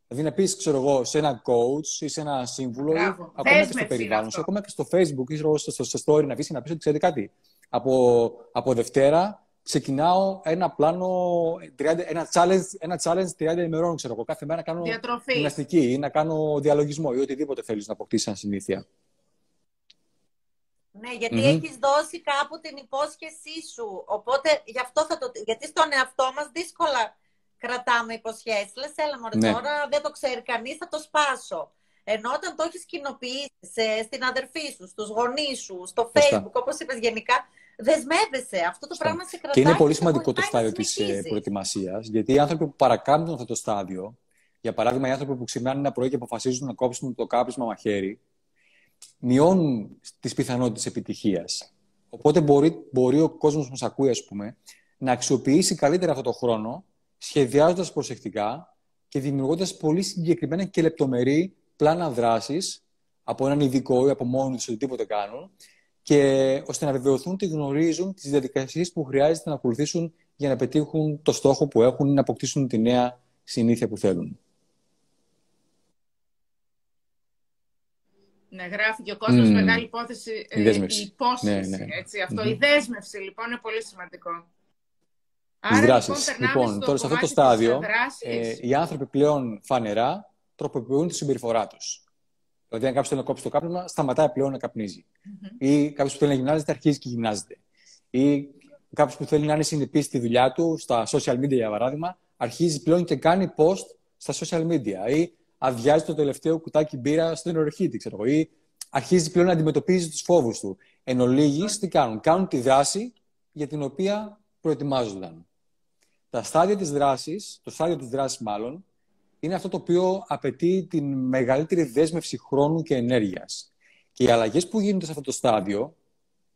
Δηλαδή να πεις, ξέρω εγώ, σε ένα coach ή σε ένα σύμβουλο, ή ακόμα και στο περιβάλλον σου, ακόμα και στο Facebook ή στο, στο, story να πει να πεις ότι ξέρετε κάτι. Από, από Δευτέρα ξεκινάω ένα πλάνο, 30, ένα, challenge, ένα challenge 30 ημερών, ξέρω εγώ. Κάθε μέρα να κάνω γυμναστική ή να κάνω διαλογισμό ή οτιδήποτε θέλεις να αποκτήσεις σαν συνήθεια. Ναι, γιατί mm-hmm. έχεις δώσει κάπου την υπόσχεσή σου. Οπότε, γι' αυτό θα το... Γιατί στον εαυτό μας δύσκολα κρατάμε υποσχέσεις. Λες, έλα μωρέ, ναι. τώρα δεν το ξέρει κανείς, θα το σπάσω. Ενώ όταν το έχεις κοινοποιήσει στην αδερφή σου, στους γονείς σου, στο facebook, όπως είπες γενικά, δεσμεύεσαι. Αυτό το πράγμα σε κρατάει. Και είναι πολύ σημαντικό το στάδιο της ε, προετοιμασίας, γιατί οι άνθρωποι που παρακάμπτουν αυτό το στάδιο, για παράδειγμα οι άνθρωποι που ξυπνάνε ένα πρωί και αποφασίζουν να κόψουν το κάπισμα μαχαίρι, μειώνουν τις πιθανότητες επιτυχίας. Οπότε μπορεί, μπορεί ο κόσμος που μας ακούει, ας πούμε, να αξιοποιήσει καλύτερα αυτό το χρόνο, σχεδιάζοντας προσεκτικά και δημιουργώντας πολύ συγκεκριμένα και λεπτομερή πλάνα δράσης από έναν ειδικό ή από μόνοι τους οτιδήποτε κάνουν, και ώστε να βεβαιωθούν ότι γνωρίζουν τις διαδικασίες που χρειάζεται να ακολουθήσουν για να πετύχουν το στόχο που έχουν ή να αποκτήσουν τη νέα συνήθεια που θέλουν. Ναι, γράφει και ο κόσμος mm. μεγάλη υπόθεση. Η, ε, η υπόσχεση. Ναι, ναι. Έτσι, αυτό, mm-hmm. Η δέσμευση λοιπόν είναι πολύ σημαντικό. Άρα, δράσεις. Λοιπόν, λοιπόν τώρα σε αυτό το στάδιο, ε, οι άνθρωποι πλέον φανερά τροποποιούν τη συμπεριφορά τους. Δηλαδή, αν κάποιος θέλει να κόψει το κάπνισμα, σταματάει πλέον να καπνίζει. Mm-hmm. Ή κάποιος που θέλει να γυμνάζεται, αρχίζει και γυμνάζεται. Ή κάποιος που θέλει να είναι συνεπής στη δουλειά του, στα social media για παράδειγμα, αρχίζει πλέον και κάνει post στα social media. Ή αδειάζει το τελευταίο κουτάκι μπύρα στην οροχήτη, ξέρω εγώ, ή αρχίζει πλέον να αντιμετωπίζει τους φόβους του. Εν ολίγης, τι κάνουν; Κάνουν τη δράση για την οποία προετοιμάζονταν. Τα στάδια της δράσης, το στάδιο της δράσης μάλλον, είναι αυτό το οποίο απαιτεί την μεγαλύτερη δέσμευση χρόνου και ενέργειας. Και οι αλλαγές που γίνονται σε αυτό το στάδιο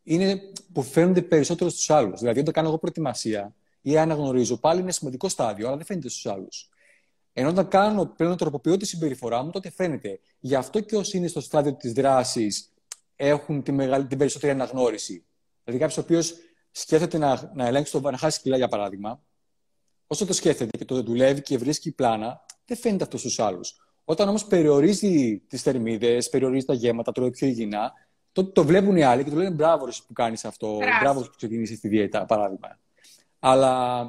είναι που φαίνονται περισσότερο στους άλλους. Δηλαδή, όταν κάνω εγώ προετοιμασία ή αναγνωρίζω, πάλι είναι σημαντικό στάδιο, αλλά δεν φαίνεται στους άλλους. Ενώ όταν κάνω, πλέον τροποποιώ τη συμπεριφορά μου, τότε φαίνεται. Γι' αυτό και όσοι είναι στο στάδιο της δράσης έχουν τη μεγάλη, την περισσότερη αναγνώριση. Δηλαδή, κάποιος ο οποίος σκέφτεται να, να ελέγξει το να χάσει κιλά, για παράδειγμα, όσο το σκέφτεται και το δουλεύει και βρίσκει πλάνα, δεν φαίνεται αυτός στους άλλους. Όταν όμως περιορίζει τις θερμίδες, περιορίζει τα γέματα, τρώει πιο υγιεινά, τότε το βλέπουν οι άλλοι και του λένε μπράβο που κάνεις αυτό, μπράβο που ξεκινήσεις τη διέτα, παράδειγμα. Αλλά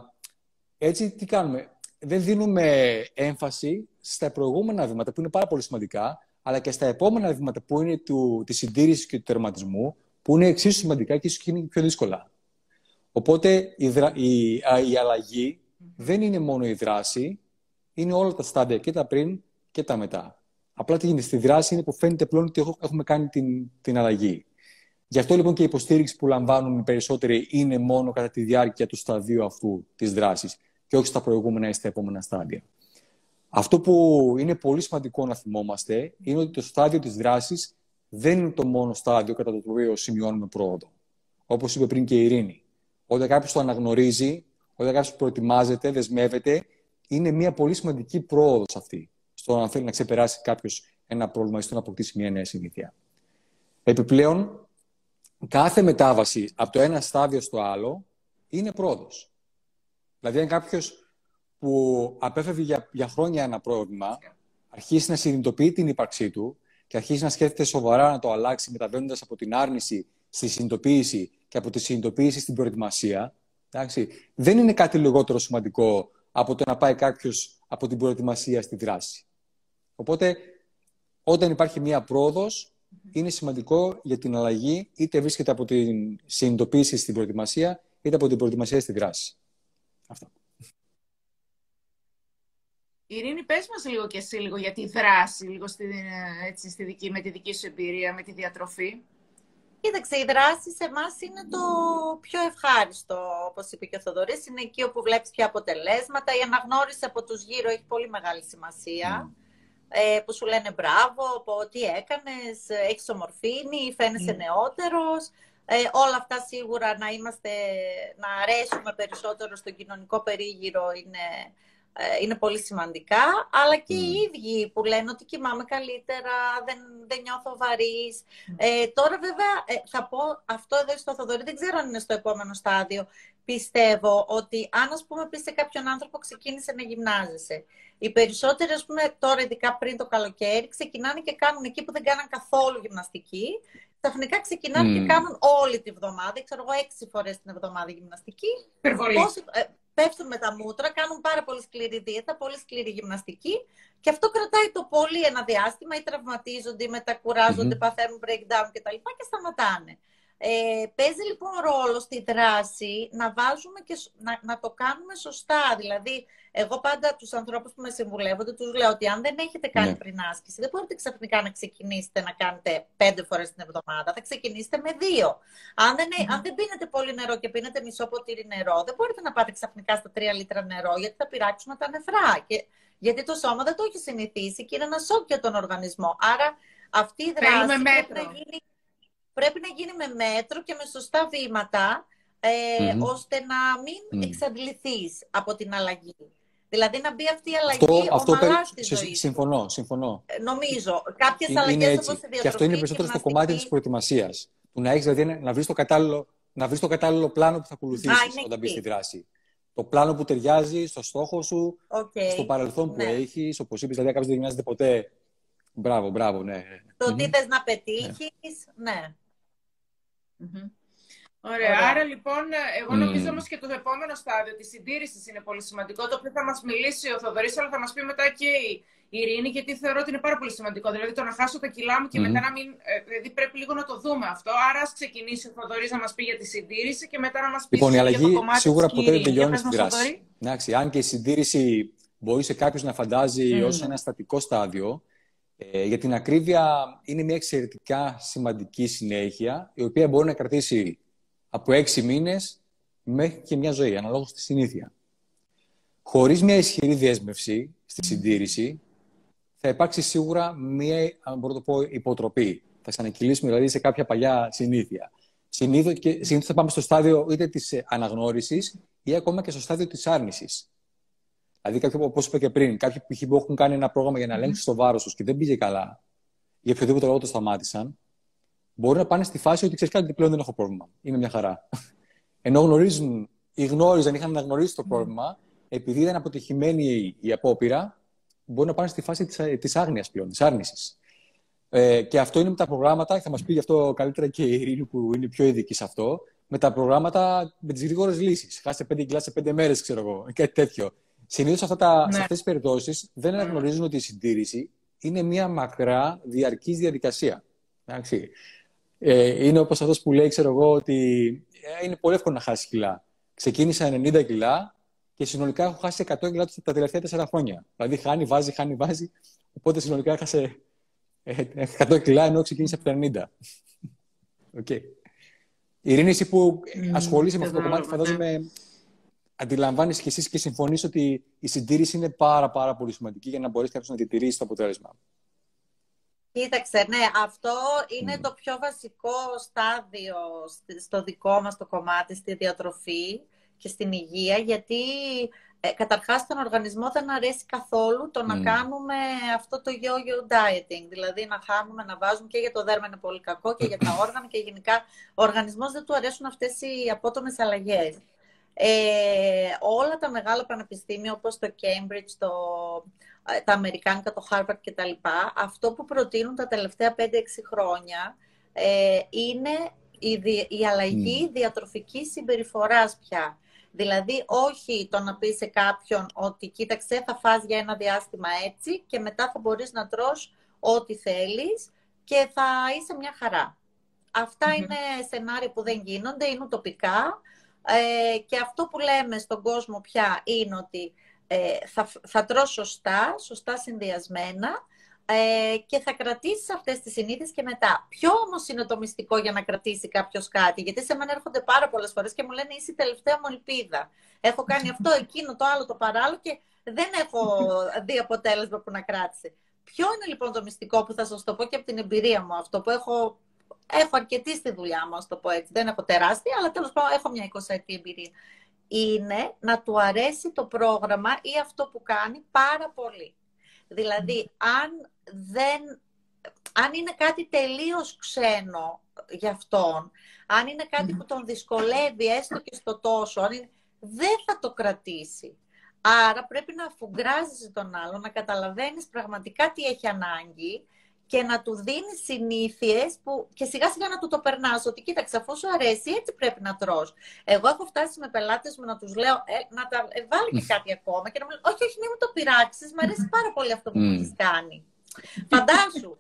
έτσι τι κάνουμε; Δεν δίνουμε έμφαση στα προηγούμενα βήματα που είναι πάρα πολύ σημαντικά, αλλά και στα επόμενα βήματα που είναι του, της συντήρησης και του τερματισμού, που είναι εξίσου σημαντικά και ίσως είναι πιο δύσκολα. Οπότε η, η, η αλλαγή δεν είναι μόνο η δράση, είναι όλα τα στάδια και τα πριν και τα μετά. Απλά τι γίνεται στη δράση είναι που φαίνεται πλέον ότι έχουμε κάνει την, την αλλαγή. Γι' αυτό λοιπόν και η υποστήριξη που λαμβάνουν οι περισσότεροι είναι μόνο κατά τη διάρκεια του σταδίου αυτού της δράσης και όχι στα προηγούμενα ή στα επόμενα στάδια. Αυτό που είναι πολύ σημαντικό να θυμόμαστε είναι ότι το στάδιο της δράσης δεν είναι το μόνο στάδιο κατά το οποίο σημειώνουμε πρόοδο. Όπως είπε πριν και η Ειρήνη. Όταν κάποιος το αναγνωρίζει, όταν κάποιος προετοιμάζεται, δεσμεύεται, είναι μια πολύ σημαντική πρόοδος αυτή στο να θέλει να ξεπεράσει κάποιος ένα πρόβλημα ή στο να αποκτήσει μια νέα συνήθεια. Επιπλέον, κάθε μετάβαση από το ένα στάδιο στο άλλο είναι πρόοδος. Δηλαδή, αν κάποιος που απέφευγε για, για χρόνια ένα πρόβλημα, αρχίσει να συνειδητοποιεί την ύπαρξή του και αρχίσει να σκέφτεται σοβαρά να το αλλάξει, μεταβαίνοντας από την άρνηση στη συνειδητοποίηση και από τη συνειδητοποίηση στην προετοιμασία, εντάξει, δεν είναι κάτι λιγότερο σημαντικό από το να πάει κάποιος από την προετοιμασία στη δράση. Οπότε, όταν υπάρχει μία πρόοδος, είναι σημαντικό για την αλλαγή, είτε βρίσκεται από την συνειδητοποίηση στην προετοιμασία, είτε από την προετοιμασία στη δράση. Αυτό. Ειρήνη, πες μας λίγο και εσύ λίγο για τη δράση, λίγο στη, έτσι, στη δική, με τη δική σου εμπειρία, με τη διατροφή. Κοίταξε, η δράση σε εμάς είναι το πιο ευχάριστο, όπως είπε και ο Θοδωρής. Είναι εκεί όπου βλέπεις και αποτελέσματα. Η αναγνώριση από τους γύρω έχει πολύ μεγάλη σημασία. Ε, που σου λένε μπράβο, πω τι έκανες, έχεις ομορφήνει, φαίνεσαι mm. νεότερος. Ε, όλα αυτά σίγουρα να, είμαστε, να αρέσουμε περισσότερο στον κοινωνικό περίγυρο είναι ε, είναι πολύ σημαντικά, αλλά και οι ίδιοι που λένε ότι κοιμάμαι καλύτερα, δεν, δεν νιώθω βαρύς. Ε, τώρα βέβαια ε, θα πω αυτό εδώ στο Θοδωρή, δεν ξέρω αν είναι στο επόμενο στάδιο. Πιστεύω ότι αν ας πούμε πεις σε κάποιον άνθρωπο ξεκίνησε να γυμνάζεσαι, οι περισσότεροι ας πούμε τώρα ειδικά πριν το καλοκαίρι ξεκινάνε και κάνουν εκεί που δεν κάναν καθόλου γυμναστική, ξαφνικά ξεκινάνε και κάνουν όλη τη βδομάδα, ξέρω εγώ έξι φορές την εβδομάδα γυμναστική. Πόσο, πέφτουν με τα μούτρα, κάνουν πάρα πολύ σκληρή δίαιτα, πολύ σκληρή γυμναστική και αυτό κρατάει το πολύ ένα διάστημα ή τραυματίζονται ή μετακουράζονται, mm-hmm. παθαίνουν breakdown κτλ. και σταματάνε. Ε, παίζει λοιπόν ρόλο στη δράση να βάζουμε και να, να το κάνουμε σωστά. Δηλαδή, εγώ πάντα τους ανθρώπους που με συμβουλεύονται, τους λέω ότι αν δεν έχετε κάνει ναι. πριν άσκηση, δεν μπορείτε ξαφνικά να ξεκινήσετε να κάνετε πέντε φορές την εβδομάδα. Θα ξεκινήσετε με δύο. Αν δεν, mm αν δεν πίνετε πολύ νερό και πίνετε μισό ποτήρι νερό, δεν μπορείτε να πάτε ξαφνικά στα τρία λίτρα νερό, γιατί θα πειράξουν τα νεφρά. Και, γιατί το σώμα δεν το έχει συνηθίσει και είναι ένα σοκ για τον οργανισμό. Άρα αυτή η δράση πρέπει να, γίνει, πρέπει να γίνει με μέτρο και με σωστά βήματα, ε, ώστε να μην mm. εξαντληθείς από την αλλαγή. Δηλαδή να μπει αυτή η αλλαγή αυτό, ομαλά αυτό στη ζωή Συμφωνώ, συμφωνώ. Ε, νομίζω. Κάποιες αλλαγές όπως η διατροφή. Και αυτό είναι περισσότερο στο κομμάτι της προετοιμασίας. Του να έχεις δηλαδή να βρεις το, κατάλληλο, να βρεις το κατάλληλο πλάνο που θα ακολουθήσεις όταν μπεις στη δράση. Το πλάνο που ταιριάζει στο στόχο σου, okay. στο παρελθόν που ναι. έχεις. Όπως είπες, δηλαδή κάποιος δεν γυμνάζεται ποτέ. Μπράβο, μπράβο, ναι. Το τι θες να πετύχεις, ναι. ναι. Ωραία. Άρα λοιπόν, εγώ νομίζω mm. όμως και το επόμενο στάδιο της συντήρησης είναι πολύ σημαντικό, το οποίο θα μας μιλήσει ο Θοδωρής, αλλά θα μας πει μετά και η Ειρήνη, γιατί θεωρώ ότι είναι πάρα πολύ σημαντικό. Δηλαδή το να χάσω τα κιλά μου και mm. μετά να μην. Ε, δηλαδή πρέπει λίγο να το δούμε αυτό. Άρα ας ξεκινήσει ο Θοδωρής να μας πει για τη συντήρηση και μετά να μας πει λοιπόν, η αλλαγή για το κομμάτι σίγουρα ποτέ δεν τελειώνει στη δράση. Εντάξει, αν και η συντήρηση μπορεί σε κάποιο να φαντάζει mm. ως ένα στατικό στάδιο, Ε, για την ακρίβεια, είναι μια εξαιρετικά σημαντική συνέχεια, η οποία μπορεί να κρατήσει από έξι μήνες μέχρι και μια ζωή, αναλόγως στη συνήθεια. Χωρίς μια ισχυρή δέσμευση στη συντήρηση, θα υπάρξει σίγουρα μια, αν μπορώ να το πω, υποτροπή. Θα ξανακυλήσουμε δηλαδή σε κάποια παλιά συνήθεια. Συνήθως, και, συνήθως θα πάμε στο στάδιο είτε της αναγνώρισης ή ακόμα και στο στάδιο της άρνησης. Δηλαδή, κάποιοι, όπως είπα και πριν, κάποιοι που έχουν κάνει ένα πρόγραμμα για να ελέγξουν το βάρος τους και δεν πήγε καλά, για οποιοδήποτε λόγο το σταμάτησαν, μπορεί να πάνε στη φάση ότι ξέρεις κάτι, πλέον δεν έχω πρόβλημα. Είμαι μια χαρά. Ενώ γνωρίζουν ή γνώριζαν, είχαν αναγνωρίσει το πρόβλημα, επειδή ήταν αποτυχημένη η απόπειρα, μπορεί να πάνε στη φάση της άγνοιας πλέον, της άρνησης. Ε, και αυτό είναι με τα προγράμματα, θα μας πει γι' αυτό καλύτερα και η Ειρήνη που είναι πιο ειδική σε αυτό, με τα προγράμματα με τις γρήγορες λύσεις. Χάσε πέντε κιλά σε πέντε μέρες, ξέρω εγώ, κάτι τέτοιο. Συνήθως ναι. σε αυτές τις περιπτώσεις δεν αναγνωρίζουν ότι η συντήρηση είναι μια μακρά διαρκής διαδικασία. Εντάξει. Ε, είναι όπως αυτός που λέει, ξέρω εγώ, ότι ε, είναι πολύ εύκολο να χάσει κιλά. Ξεκίνησα 90 κιλά και συνολικά έχω χάσει 100 κιλά τα τελευταία 4 χρόνια. Δηλαδή χάνει, βάζει, χάνει, βάζει. Οπότε συνολικά έχασε 100 ε, κιλά ενώ ξεκίνησε από τα 90. Okay. Ειρήνη, εσύ που ασχολείσαι με αυτό το κομμάτι, φαντάζομαι αντιλαμβάνεσαι και εσύ και συμφωνείς ότι η συντήρηση είναι πάρα, πάρα πολύ σημαντική για να μπορέσει κάποιος να διατηρήσει το αποτέλεσμα. Κοίταξε, ναι, αυτό είναι το πιο βασικό στάδιο στο δικό μας το κομμάτι, στη διατροφή και στην υγεία, γιατί ε, καταρχάς στον οργανισμό δεν αρέσει καθόλου το να κάνουμε αυτό το yo-yo dieting, δηλαδή να χάνουμε, να βάζουμε και για το δέρμα είναι πολύ κακό και για τα όργανα και γενικά ο οργανισμός δεν του αρέσουν αυτές οι απότομες αλλαγές. Ε, όλα τα μεγάλα πανεπιστήμια όπως το Cambridge, το, ε, τα Αμερικάνικα, το Harvard κτλ. Αυτό που προτείνουν τα τελευταία 5-6 χρόνια ε, είναι η, η αλλαγή mm. διατροφικής συμπεριφοράς πια. Δηλαδή, όχι το να πει σε κάποιον ότι κοίταξε, θα φας για ένα διάστημα έτσι και μετά θα μπορείς να τρως ό,τι θέλεις και θα είσαι μια χαρά. είναι σενάρια που δεν γίνονται, είναι τοπικά. Ε, και αυτό που λέμε στον κόσμο πια είναι ότι ε, θα, θα τρως σωστά, σωστά συνδυασμένα ε, και θα κρατήσεις αυτές τις συνήθειες και μετά. Ποιο όμως είναι το μυστικό για να κρατήσει κάποιος κάτι, γιατί σε μένα έρχονται πάρα πολλές φορές και μου λένε είσαι η τελευταία μου ελπίδα. Έχω κάνει αυτό, εκείνο, το άλλο, το παράλληλο και δεν έχω δει αποτέλεσμα που να κράτησε. Ποιο είναι λοιπόν το μυστικό που θα σας το πω και από την εμπειρία μου, αυτό που έχω Έχω αρκετή στη δουλειά μου, το πω έτσι. Δεν έχω τεράστια, αλλά τέλος πάντων έχω μια 20 ετή εμπειρία. Είναι να του αρέσει το πρόγραμμα ή αυτό που κάνει πάρα πολύ. Δηλαδή, αν, δεν, αν είναι κάτι τελείως ξένο για αυτόν, αν είναι κάτι που τον δυσκολεύει έστω και στο τόσο, αν δεν θα το κρατήσει. Άρα πρέπει να αφουγκράζεις τον άλλο, να καταλαβαίνεις πραγματικά τι έχει ανάγκη και να του δίνεις συνήθειες που και σιγά σιγά να του το περνάς. Ότι κοίταξε, αφού σου αρέσει, έτσι πρέπει να τρως. Εγώ έχω φτάσει με πελάτες μου να τους λέω ε, να τα ε, βάλει και κάτι ακόμα και να μου λένε Όχι, όχι, μην μου το πειράξεις. Μ' αρέσει πάρα πολύ αυτό που mm. έχεις κάνει. Φαντάσου.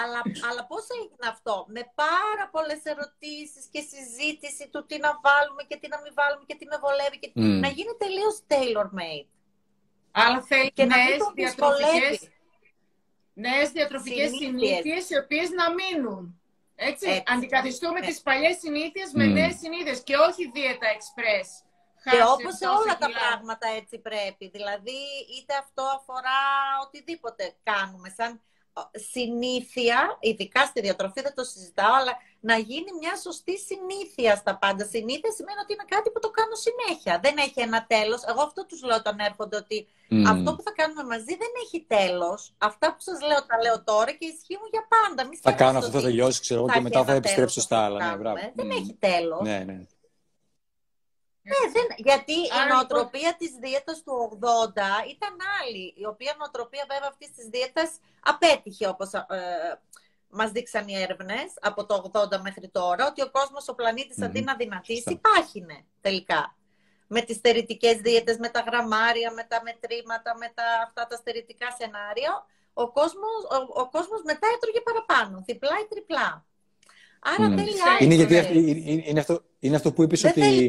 αλλά, αλλά πώς έγινε αυτό, με πάρα πολλές ερωτήσεις και συζήτηση του τι να βάλουμε και τι να μην βάλουμε και τι με βολεύει και να γίνει τελείως tailor-made. Αλλά θέλεις και νέες διατροφικές νέε διατροφικέ συνήθειες οι οποίες να μείνουν. Έτσι. Έτσι. Αντικαθιστούμε ναι. τι παλιές συνήθειες με mm. νέες συνήθειες και όχι δίαιτα express. Και όπως σε όλα τα πράγματα έτσι πρέπει. Δηλαδή, είτε αυτό αφορά οτιδήποτε κάνουμε, σαν συνήθεια, ειδικά στη διατροφή δεν το συζητάω, αλλά να γίνει μια σωστή συνήθεια στα πάντα. Συνήθεια σημαίνει ότι είναι κάτι που το κάνω συνέχεια. Δεν έχει ένα τέλος. Εγώ αυτό τους λέω όταν έρχονται ότι αυτό που θα κάνουμε μαζί δεν έχει τέλος. Αυτά που σας λέω τα λέω τώρα και ισχύουν για πάντα. Μη θα κάνω αυτό, θα τελειώσει, ξέρω και μετά θα επιστρέψω στα άλλα. Ναι, Δεν έχει τέλος. Ναι, ναι. Ναι, δεν, γιατί η λοιπόν- νοοτροπία της δίαιτας του 80 ήταν άλλη. Η οποία νοοτροπία βέβαια αυτής της δίαιτας απέτυχε όπως ε, μας δείξαν οι έρευνες από το 80 μέχρι τώρα, ότι ο κόσμος, ο πλανήτης αντί να δυνατήσει, πάχινε τελικά. Με τις στερητικές δίαιτες, με τα γραμμάρια, με τα μετρήματα, με τα, αυτά τα στερητικά σενάρια, ο κόσμος, ο, ο κόσμος μετά έτρωγε παραπάνω, διπλά ή τριπλά. Άρα mm. θέλει είναι, γιατί, είναι, είναι, αυτό, είναι αυτό που είπες ότι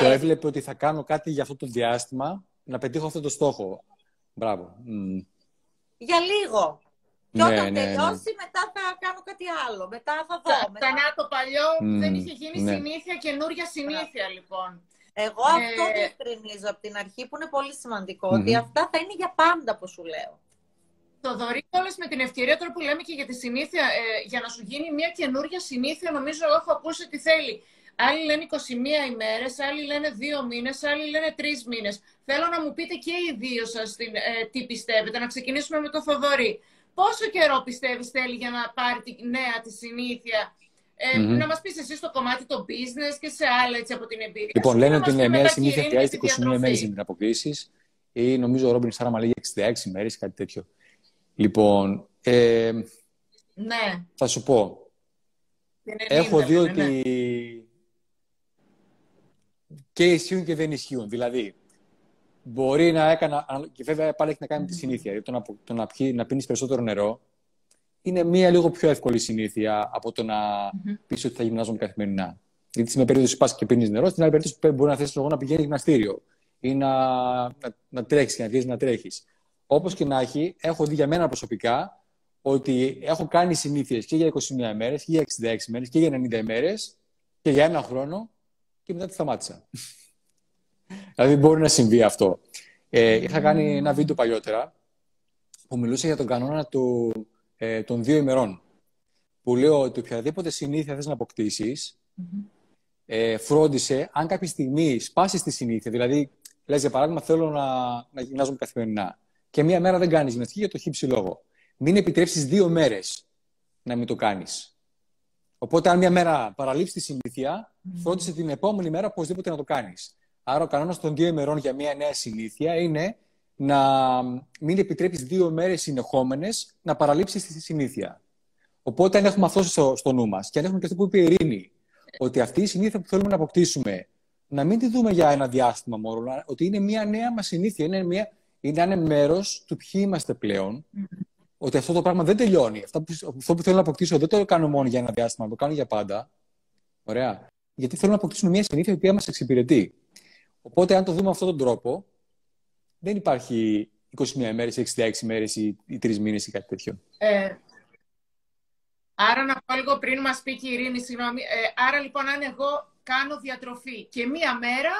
το έβλεπε ότι θα κάνω κάτι για αυτό το διάστημα, να πετύχω αυτό το στόχο. Μπράβο. Για λίγο. Και όταν ναι, ναι, τελειώσει, μετά θα κάνω κάτι άλλο. Μετά θα δω. Μετά... να το παλιό δεν είχε γίνει ναι. συνήθεια, καινούρια συνήθεια λοιπόν. Εγώ ε... αυτό διευκρινίζω από την αρχή που είναι πολύ σημαντικό, ότι αυτά θα είναι για πάντα, που σου λέω. Το δωρή όλες με την ευκαιρία τώρα που λέμε και για τη συνήθεια, ε, για να σου γίνει μια καινούρια συνήθεια, νομίζω εγώ έχω ακούσει ότι θέλει. Άλλοι λένε 21 ημέρες, άλλοι λένε 2 μήνες, άλλοι λένε 3 μήνες. Θέλω να μου πείτε και οι δύο σας ε, τι πιστεύετε. Να ξεκινήσουμε με το Θοδωρή. Πόσο καιρό πιστεύεις θέλει για να πάρει τη νέα τη συνήθεια; Ε, mm-hmm. Να μας πεις εσύ στο κομμάτι το business και σε άλλα έτσι από την εμπειρία. Λοιπόν, λένε ότι η νέα συνήθεια χρειάζεται 21 μέρες για την αποκλείσει. Ή νομίζω ο Ρόμπιν Σάραμα λέγει 66 μέρες, κάτι τέτοιο. Λοιπόν. Ε, ναι. Θα σου πω. Έχω δει ότι. Ναι. Και ισχύουν και δεν ισχύουν. Δηλαδή, μπορεί να έκανα. Και βέβαια πάλι έχει να κάνει με τη συνήθεια. Το να, το να, να πίνεις περισσότερο νερό είναι μία λίγο πιο εύκολη συνήθεια από το να mm-hmm. πεις ότι θα γυμνάζομαι καθημερινά. Γιατί σε μια περίπτωση πας και πίνεις νερό, στην άλλη περίπτωση μπορεί να θέσει εγώ να πηγαίνεις γυμναστήριο ή να, να, να τρέχεις και να βγει να τρέχεις. Όπως και να έχει, έχω δει για μένα προσωπικά ότι έχω κάνει συνήθειες και για 21 ημέρε και για 66 ημέρε και για 90 ημέρε και για ένα χρόνο και μετά τη σταμάτησα. δηλαδή μπορεί να συμβεί αυτό. Ε, είχα κάνει ένα βίντεο παλιότερα που μιλούσε για τον κανόνα του ε, των δύο ημερών. Που λέω ότι οποιαδήποτε συνήθεια θες να αποκτησεις ε, φρόντισε αν κάποια στιγμή σπάσεις τη συνήθεια, δηλαδή λες για παράδειγμα θέλω να, να γυμνάζομαι καθημερινά και μία μέρα δεν κάνεις γυμναστική για το χύψη λόγο. Μην επιτρέψεις δύο μέρες να μην το κάνεις. Οπότε αν μία μέρα παραλείψεις τη συνήθεια, φρόντισε την επόμενη μέρα οπωσδήποτε να το κάνεις. Άρα ο κανόνας των δύο ημερών για μία νέα συνήθεια είναι να μην επιτρέπεις δύο μέρες συνεχόμενες να παραλείψεις τη συνήθεια. Οπότε, αν έχουμε αυτό στο, στο νου μας και αν έχουμε και αυτό που είπε η Ειρήνη, ότι αυτή η συνήθεια που θέλουμε να αποκτήσουμε, να μην τη δούμε για ένα διάστημα μόνο, ότι είναι μια νέα μας συνήθεια, είναι, μια, είναι ένα μέρος του ποιοι είμαστε πλέον, ότι αυτό το πράγμα δεν τελειώνει. Αυτό που, αυτό που θέλω να αποκτήσω δεν το κάνω μόνο για ένα διάστημα, το κάνω για πάντα. Ωραία. Γιατί θέλω να αποκτήσουμε μια συνήθεια που μας εξυπηρετεί. Οπότε, αν το δούμε αυτόν τον τρόπο, δεν υπάρχει 21 μέρες, 66 μέρες ή, ή 3 μήνες ή κάτι τέτοιο. Ε, άρα να πω λίγο πριν μας πει και η Ειρήνη, συγγνώμη. Ε, άρα λοιπόν αν εγώ κάνω διατροφή και μία μέρα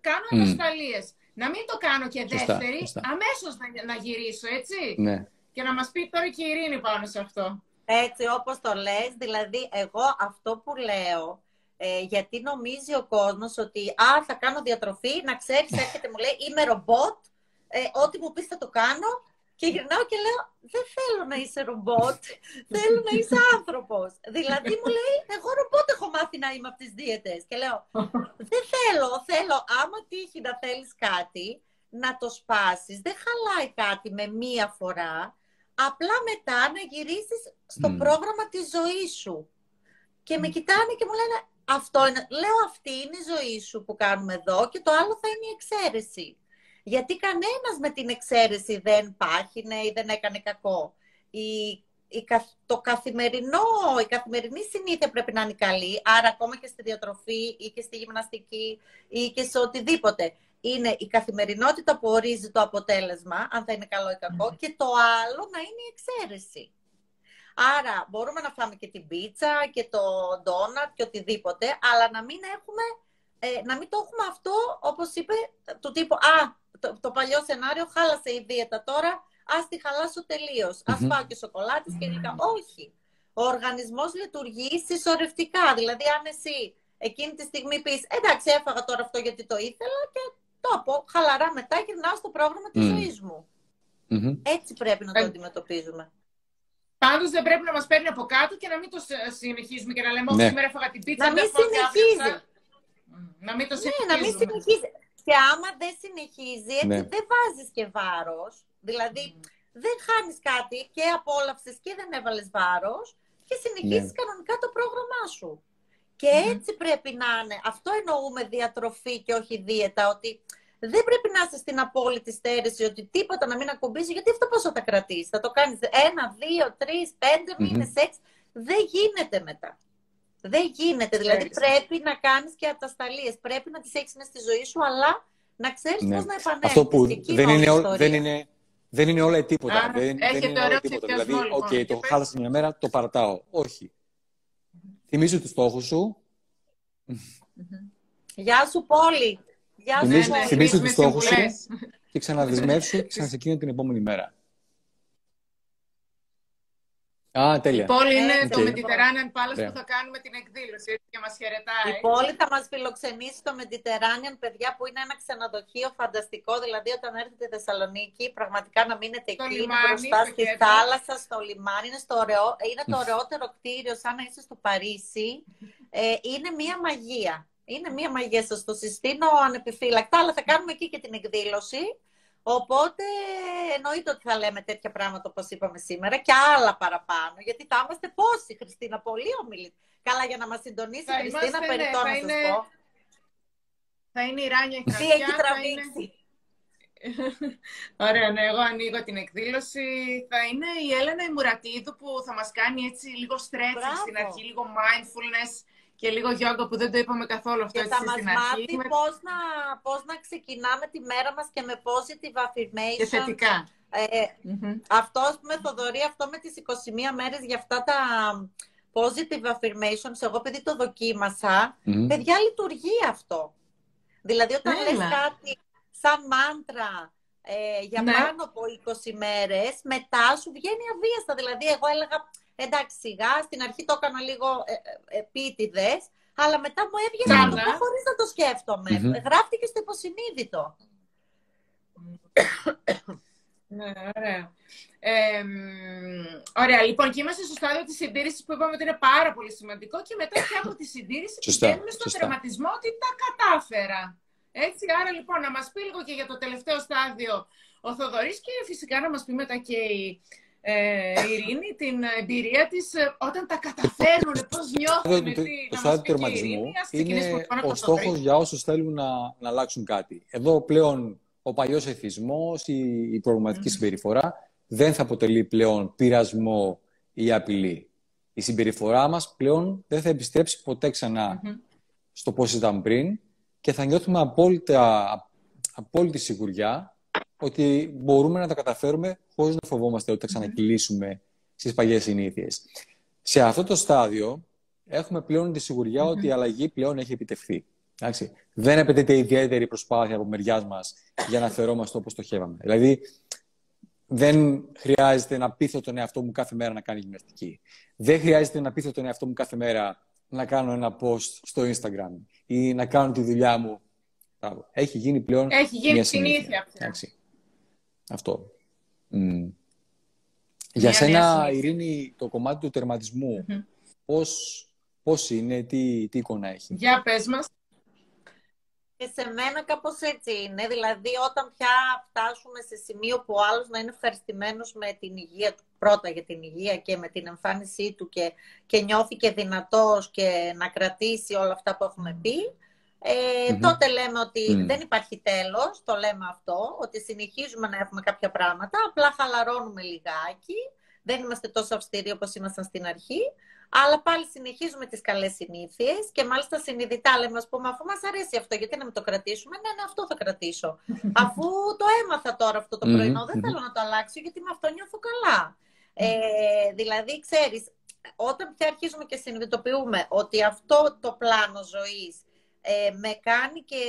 κάνω ανασταλίες. Να μην το κάνω και δεύτερη, σωστά, αμέσως να, να γυρίσω, έτσι. Ναι. Και να μας πει τώρα και η Ειρήνη πάνω σε αυτό. Έτσι, όπως το λες, δηλαδή εγώ αυτό που λέω ε, γιατί νομίζει ο κόσμος ότι «Α, θα κάνω διατροφή, να ξέρεις, έρχεται μου λέει, είμαι ρομπότ, ε, ό,τι μου πεις θα το κάνω και γυρνάω και λέω, δεν θέλω να είσαι ρομπότ, θέλω να είσαι άνθρωπος. δηλαδή μου λέει, εγώ ρομπότ έχω μάθει να είμαι από τις δίαιτες. Και λέω, δεν θέλω, θέλω, άμα τύχει να θέλεις κάτι, να το σπάσεις. Δεν χαλάει κάτι με μία φορά, απλά μετά να γυρίσεις στο πρόγραμμα της ζωής σου. Και με κοιτάνε και μου λένε, αυτό είναι, λέω αυτή είναι η ζωή σου που κάνουμε εδώ και το άλλο θα είναι η εξαίρεση. Γιατί κανένας με την εξαίρεση δεν πάχινε ή δεν έκανε κακό. Η, η, το καθημερινό, η καθημερινή συνήθεια πρέπει να είναι καλή, άρα ακόμα και στη διατροφή ή και στη γυμναστική ή και σε οτιδήποτε. Είναι η καθημερινότητα που ορίζει το αποτέλεσμα, αν θα είναι καλό ή κακό, και το άλλο να είναι η εξαίρεση. Άρα μπορούμε να φάμε και την πίτσα και το ντόνατ και οτιδήποτε, αλλά να μην έχουμε, ε, να μην το έχουμε αυτό, όπως είπε, του τύπου «Α, το, το παλιό σενάριο χάλασε η δίαιτα τώρα, ας τη χαλάσω τελείως, ας φάω και σοκολάτες και γλυκά». Όχι. Ο οργανισμός λειτουργεί συσσωρευτικά. Δηλαδή, αν εσύ εκείνη τη στιγμή πεις «Εντάξει, έφαγα τώρα αυτό γιατί το ήθελα» και το πω χαλαρά μετά γυρνάω στο πρόγραμμα της mm. ζωής μου. Έτσι πρέπει να το ε, αντιμετωπίζουμε. Πάντως δεν πρέπει να μας παίρνει από κάτω και να μην το συνεχίζουμε και να λέμε Όχι, ναι. σήμερα έφαγα την πίτσα. Να μην συνεχίζει. Να μην το συνεχίζει. Ναι, να μην συνεχίζει. Και άμα δεν συνεχίζει, έτσι ναι. δεν βάζεις και βάρος. Δηλαδή δεν χάνεις κάτι και απόλαυσες και δεν έβαλες βάρος και συνεχίζεις ναι. κανονικά το πρόγραμμά σου. Και έτσι πρέπει να είναι. Αυτό εννοούμε διατροφή και όχι δίαιτα. Ότι δεν πρέπει να είσαι στην απόλυτη στέρηση ότι τίποτα να μην ακουμπήσει, γιατί αυτό πόσο θα κρατήσεις; Θα το κάνεις ένα, δύο, τρεις, πέντε mm-hmm. μήνες, έξι. Δεν γίνεται μετά. Δεν γίνεται. Δηλαδή πρέπει να κάνεις και ατασθαλίες. Πρέπει να τις έχεις μέσα στη ζωή σου, αλλά να ξέρεις ναι. πώς να επανέλθεις. Αυτό που δεν είναι, δεν, είναι, δεν είναι όλα τίποτα. Α, δεν, δεν είναι όλα τίποτα. Δηλαδή, OK, okay, το χάλασα μια μέρα, το παρατάω. Όχι. Θυμίζω τους στόχους σου. Γεια σου, Πόλη. Γεια σου, Θυμίζω, θυμίζω τους στόχους σου και ξαναδεσμεύσου και ξανασεκίνω την επόμενη μέρα. Α, τέλεια. Η πόλη είναι okay. το Mediterranean Palace yeah. που θα κάνουμε την εκδήλωση και μας χαιρετάει. Η πόλη θα μας φιλοξενήσει στο Mediterranean, παιδιά, που είναι ένα ξενοδοχείο φανταστικό. Δηλαδή, όταν έρθετε στη Θεσσαλονίκη, πραγματικά να μείνετε εκεί, λιμάνι, μπροστά στη θάλασσα, στο λιμάνι. Είναι, στο ωραίο, είναι το ωραιότερο κτίριο, σαν να είσαι στο Παρίσι. Ε, είναι μία μαγεία. Είναι μία μαγεία, σας το συστήνω ανεπιφύλακτα, αλλά θα κάνουμε εκεί και την εκδήλωση. Οπότε εννοείται ότι θα λέμε τέτοια πράγματα όπως είπαμε σήμερα και άλλα παραπάνω, γιατί θα είμαστε πόσοι, Χριστίνα, πολύ ομιλή. Καλά, για να μας συντονίσει η Χριστίνα, ναι, περιττώ να είναι... σας πω. Θα είναι η Ράνια Τι έχει τραβήξει; Ωραία, ναι, εγώ ανοίγω την εκδήλωση. Θα είναι η Έλενα η Μουρατίδου που θα μας κάνει έτσι λίγο stretching στην αρχή, λίγο mindfulness και λίγο γιόγκα που δεν το είπαμε καθόλου αυτό και θα μας μάθει πώς, να, πώς να ξεκινάμε τη μέρα μας και με positive affirmation. Και θετικά. Ε, mm-hmm. Αυτό, ας πούμε, Θοδωρή, αυτό με τις 21 μέρες για αυτά τα positive affirmations, εγώ επειδή το δοκίμασα, mm-hmm. παιδιά λειτουργεί αυτό. Δηλαδή όταν Έλα. λες κάτι σαν μάντρα ε, για ναι. πάνω από 20 μέρες, μετά σου βγαίνει αβίαστα. Δηλαδή εγώ έλεγα Εντάξει, σιγά, στην αρχή το έκανα λίγο ε, ε, επίτηδε, αλλά μετά μου έβγαινε να το πω χωρίς να το σκέφτομαι. Mm-hmm. Γράφτηκε στο υποσυνείδητο. Ναι, ωραία. Ε, ωραία, λοιπόν, και είμαστε στο στάδιο της συντήρησης που είπαμε ότι είναι πάρα πολύ σημαντικό και μετά και από τη συντήρηση πηγαίνουμε στον τερματισμό ότι τα κατάφερα. Έτσι, άρα λοιπόν να μας πει λίγο και για το τελευταίο στάδιο ο Θοδωρής και φυσικά να μας πει μετά και η ε, Ειρήνη την εμπειρία της ε, όταν τα καταφέρνουν, πώς νιώθουν. Το, το στάδιο του τερματισμού είναι ο στόχος για όσους θέλουν να, να αλλάξουν κάτι. Εδώ πλέον ο παλιός εθισμός, η, η προβληματική mm. συμπεριφορά δεν θα αποτελεί πλέον πειρασμό ή απειλή. Η συμπεριφορά μας πλέον δεν θα επιστρέψει ποτέ ξανά mm-hmm. στο πώς ήταν πριν και θα νιώθουμε απόλυτα, απόλυτη σιγουριά ότι μπορούμε να τα καταφέρουμε χωρίς να φοβόμαστε ότι θα ξανακυλήσουμε στις παλιές συνήθειες. Σε αυτό το στάδιο έχουμε πλέον τη σιγουριά ότι η αλλαγή πλέον έχει επιτευχθεί. Εντάξει. Δεν απαιτείται ιδιαίτερη προσπάθεια από μεριά μας για να φερόμαστε όπως το χέβαμε. Δηλαδή, δεν χρειάζεται να πείθω τον εαυτό μου κάθε μέρα να κάνει γυμναστική. Δεν χρειάζεται να πείθω τον εαυτό μου κάθε μέρα να κάνω ένα post στο Instagram ή να κάνω τη δουλειά μου. Έχει γίνει πλέον. Έχει γίνει συνήθεια. συνήθεια. Αυτό. Mm. Για σένα, Ειρήνη, το κομμάτι του τερματισμού, mm-hmm. πώς, πώς είναι, τι, τι εικόνα έχει; Για πες μας. Και σε μένα κάπως έτσι είναι. Δηλαδή, όταν πια φτάσουμε σε σημείο που ο άλλος να είναι ευχαριστημένος με την υγεία του, πρώτα για την υγεία και με την εμφάνισή του και, και νιώθει και δυνατός και να κρατήσει όλα αυτά που έχουμε πει, ε, Τότε λέμε ότι δεν υπάρχει τέλος, το λέμε αυτό, ότι συνεχίζουμε να έχουμε κάποια πράγματα, απλά χαλαρώνουμε λιγάκι, δεν είμαστε τόσο αυστηροί όπως ήμασταν στην αρχή, αλλά πάλι συνεχίζουμε τις καλές συνήθειες και μάλιστα συνειδητά λέμε, ας πούμε, αφού μας αρέσει αυτό, γιατί να μην το κρατήσουμε, ναι, ναι, αυτό θα κρατήσω. αφού το έμαθα τώρα αυτό το πρωινό, δεν θέλω να το αλλάξω, γιατί με αυτό νιώθω καλά. Ε, δηλαδή, ξέρεις, όταν πια αρχίζουμε και συνειδητοποιούμε ότι αυτό το πλάνο ζωής ε, με κάνει και,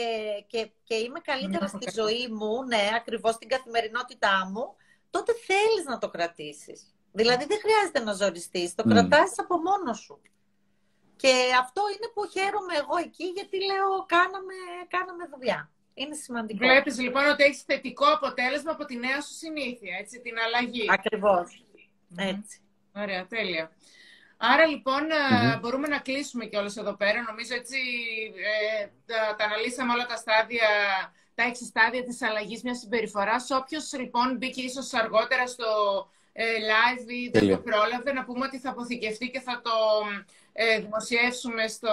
και, και είμαι καλύτερα στη ζωή μου, ναι, ακριβώς στην καθημερινότητά μου, τότε θέλεις να το κρατήσεις. Δηλαδή δεν χρειάζεται να ζοριστείς, το mm. κρατάς από μόνο σου. Και αυτό είναι που χαίρομαι εγώ εκεί, γιατί λέω κάναμε, κάναμε δουλειά. Είναι σημαντικό. Βλέπεις λοιπόν ότι έχεις θετικό αποτέλεσμα από τη νέα σου συνήθεια, έτσι, την αλλαγή. Ακριβώς. Έτσι. Ωραία, τέλεια. Άρα λοιπόν mm-hmm. μπορούμε να κλείσουμε και όλες εδώ πέρα. Νομίζω έτσι ε, τα, τα, αναλύσαμε όλα τα στάδια, τα έξι στάδια της αλλαγής μιας συμπεριφοράς. Όποιος λοιπόν μπήκε ίσως αργότερα στο ε, live ή δεν το πρόλαβε, να πούμε ότι θα αποθηκευτεί και θα το ε, δημοσιεύσουμε στο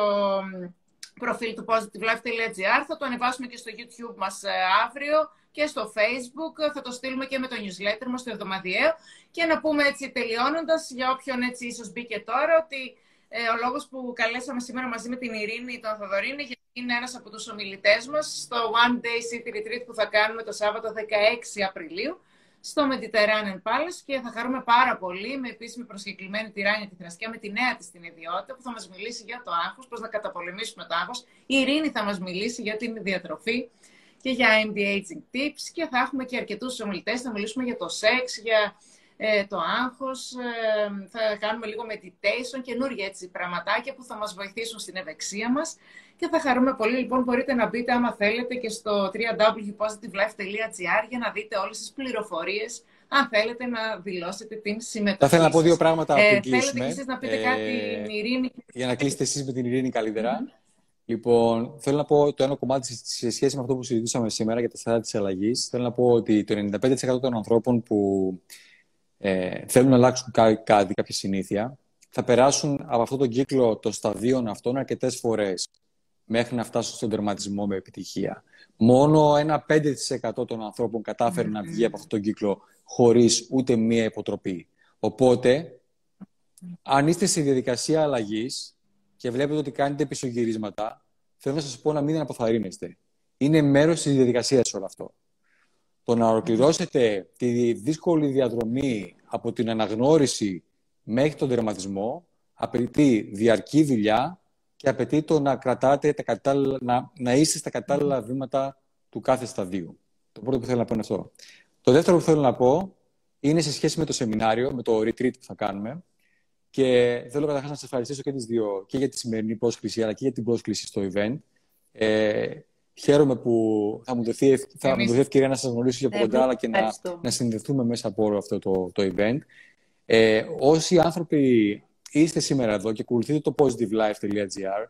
προφίλ του positivelife.gr. Θα το ανεβάσουμε και στο YouTube μας ε, αύριο και στο Facebook. Θα το στείλουμε και με το newsletter μας, το εβδομαδιαίο. Και να πούμε έτσι τελειώνοντας, για όποιον έτσι ίσως μπήκε τώρα, ότι ε, ο λόγος που καλέσαμε σήμερα μαζί με την Ειρήνη τον Θοδωρή είναι γιατί είναι ένας από τους ομιλητές μας στο One Day City Retreat που θα κάνουμε το Σάββατο 16 Απριλίου στο Mediterranean Palace και θα χαρούμε πάρα πολύ με επίσημη προσκεκλημένη τη Ράνια τη Θρασκιά με τη νέα της την ιδιότητα που θα μας μιλήσει για το άγχος, πώς να καταπολεμήσουμε το άγχος. Η Ειρήνη θα μας μιλήσει για την διατροφή και για anti-aging tips και θα έχουμε και αρκετούς ομιλητές, θα μιλήσουμε για το σεξ, για ε, το άγχος, ε, θα κάνουμε λίγο meditation, καινούργια έτσι πραγματάκια που θα μας βοηθήσουν στην ευεξία μας. Και θα χαρούμε πολύ. Λοιπόν, μπορείτε να μπείτε άμα θέλετε και στο www.positivelife.gr για να δείτε όλες τις πληροφορίες αν θέλετε να δηλώσετε την συμμετοχή Θα ήθελα να πω δύο πράγματα ε, Θέλετε και εσείς να πείτε κάτι, ε, Ειρήνη. Για να κλείσετε εσείς με την Ειρήνη Λοιπόν, θέλω να πω το ένα κομμάτι σε σχέση με αυτό που συζητήσαμε σήμερα για τα στάδια της αλλαγής. Θέλω να πω ότι το 95% των ανθρώπων που ε, θέλουν να αλλάξουν κάτι, κάποια συνήθεια, θα περάσουν από αυτόν τον κύκλο των σταδίων αυτών αρκετές φορές μέχρι να φτάσουν στον τερματισμό με επιτυχία. Μόνο ένα 5% των ανθρώπων κατάφερε να βγει από αυτόν τον κύκλο χωρίς ούτε μία υποτροπή. Οπότε, αν είστε σε διαδικασία αλλαγής και βλέπετε ότι κάνετε πισωγυρίσματα, θέλω να σας πω να μην αποθαρρύνεστε. Είναι μέρος της διαδικασίας όλο αυτό. Το να ολοκληρώσετε τη δύσκολη διαδρομή από την αναγνώριση μέχρι τον τερματισμό απαιτεί διαρκή δουλειά και απαιτεί το να κρατάτε τα κατάλληλα, να, να είστε στα κατάλληλα βήματα του κάθε σταδίου. Το πρώτο που θέλω να πω είναι αυτό. Το δεύτερο που θέλω να πω είναι σε σχέση με το σεμινάριο, με το retreat που θα κάνουμε. Και θέλω καταρχάς να σας ευχαριστήσω και τις δύο, και για τη σημερινή πρόσκληση, αλλά και για την πρόσκληση στο event. Ε, χαίρομαι που θα μου δοθεί, θα μου δοθεί ευκαιρία να σας γνωρίσω για από κοντά, αλλά και να, να συνδεθούμε μέσα από όλο αυτό το, το event. Ε, όσοι άνθρωποι είστε σήμερα εδώ και ακολουθείτε το positivelife.gr,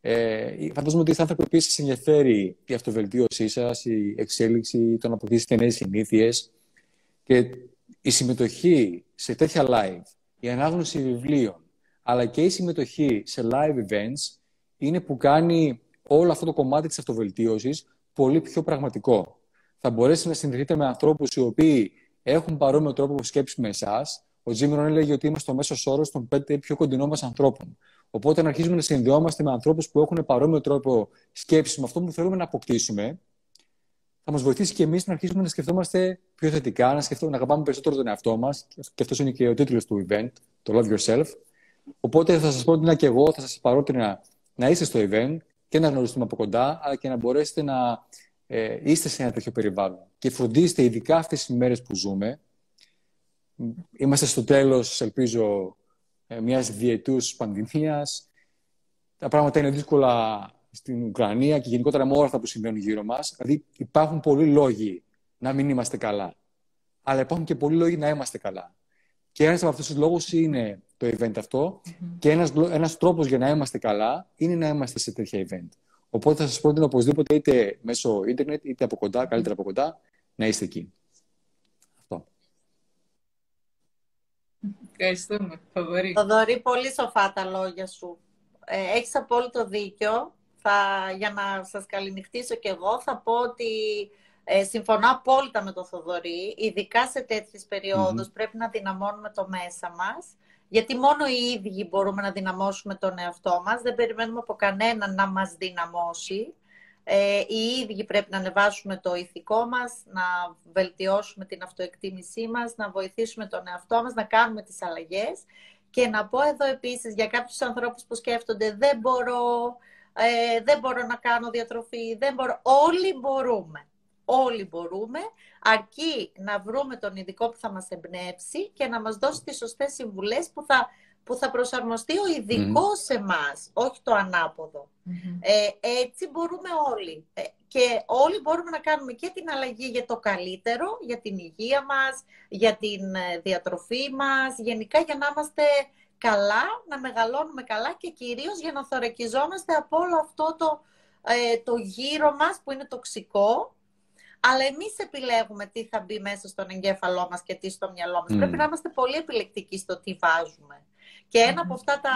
ε, φαντάζομαι ότι είστε άνθρωποι που σα ενδιαφέρει η αυτοβελτίωσή σας, η εξέλιξη, το να αποκτήσετε νέες συνήθειες. Και η συμμετοχή σε τέτοια live, η ανάγνωση βιβλίων, αλλά και η συμμετοχή σε live events είναι που κάνει όλο αυτό το κομμάτι της αυτοβελτίωσης πολύ πιο πραγματικό. Θα μπορέσετε να συνδεθείτε με ανθρώπους οι οποίοι έχουν παρόμοιο τρόπο σκέψη με εσάς. Ο Τζίμιρον έλεγε ότι είμαστε ο μέσος όρος των πέντε πιο κοντινών μας ανθρώπων. Οπότε, να αρχίσουμε να συνδυόμαστε με ανθρώπους που έχουν παρόμοιο τρόπο σκέψη με αυτό που θέλουμε να αποκτήσουμε, θα μας βοηθήσει και εμείς να αρχίσουμε να σκεφτόμαστε πιο θετικά, να, σκεφτούμε, να αγαπάμε περισσότερο τον εαυτό μας. Και αυτός είναι και ο τίτλος του event, το Love Yourself. Οπότε θα σας πω ότι και εγώ θα σας παρότρινα να είστε στο event και να γνωριστούμε από κοντά, αλλά και να μπορέσετε να ε, είστε σε ένα τέτοιο περιβάλλον. Και φροντίστε, ειδικά αυτές τις μέρες που ζούμε, είμαστε στο τέλος, ελπίζω, ε, μιας διετούς πανδημίας. Τα πράγματα είναι δύσκολα στην Ουκρανία και γενικότερα με όλα αυτά που συμβαίνουν γύρω μας. Δηλαδή, υπάρχουν πολλοί λόγοι να μην είμαστε καλά. Αλλά υπάρχουν και πολλοί λόγοι να είμαστε καλά. Και ένας από αυτούς τους λόγους είναι το event αυτό. Mm-hmm. Και ένας ένας τρόπος για να είμαστε καλά είναι να είμαστε σε τέτοια event. Οπότε θα σας πρότεινα οπωσδήποτε είτε μέσω ίντερνετ είτε από κοντά, καλύτερα από κοντά, να είστε εκεί. Αυτό. Ευχαριστούμε, Θοδωρή. Θοδωρή, πολύ σοφά τα λόγια σου. Ε, έχεις απόλυτο δίκιο. Θα, για να σας καληνυχτήσω κι εγώ, θα πω ότι ε, συμφωνώ απόλυτα με τον Θοδωρή. Ειδικά σε τέτοιες πρέπει να δυναμώνουμε το μέσα μας. Γιατί μόνο οι ίδιοι μπορούμε να δυναμώσουμε τον εαυτό μας. Δεν περιμένουμε από κανέναν να μας δυναμώσει. Ε, οι ίδιοι πρέπει να ανεβάσουμε το ηθικό μας, να βελτιώσουμε την αυτοεκτίμησή μας, να βοηθήσουμε τον εαυτό μας, να κάνουμε τις αλλαγές. Και να πω εδώ επίσης για κάποιους ανθρώπους που σκέφτονται δεν μπορώ, ε, δεν μπορώ να κάνω διατροφή, δεν μπορώ. Όλοι μπορούμε όλοι μπορούμε, αρκεί να βρούμε τον ειδικό που θα μας εμπνεύσει και να μας δώσει τις σωστές συμβουλές που θα, που θα προσαρμοστεί ο ειδικός mm. σε εμάς, όχι το ανάποδο. Ε, έτσι μπορούμε όλοι. Ε, και όλοι μπορούμε να κάνουμε και την αλλαγή για το καλύτερο, για την υγεία μας, για την ε, διατροφή μας, γενικά για να είμαστε καλά, να μεγαλώνουμε καλά και κυρίως για να θωρακιζόμαστε από όλο αυτό το, ε, το γύρο μας που είναι τοξικό αλλά εμείς επιλέγουμε τι θα μπει μέσα στον εγκέφαλό μας και τι στο μυαλό μας. Πρέπει να είμαστε πολύ επιλεκτικοί στο τι βάζουμε. Και ένα από αυτά τα,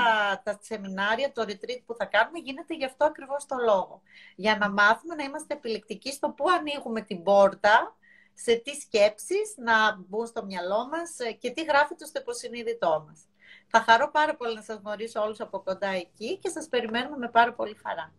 τα σεμινάρια, το retreat που θα κάνουμε, γίνεται γι' αυτό ακριβώς το λόγο. Για να μάθουμε να είμαστε επιλεκτικοί στο πού ανοίγουμε την πόρτα, σε τι σκέψεις να μπουν στο μυαλό μας και τι γράφεται στο υποσυνείδητό μας. Θα χαρώ πάρα πολύ να σας γνωρίσω όλους από κοντά εκεί και σας περιμένουμε με πάρα πολύ χαρά.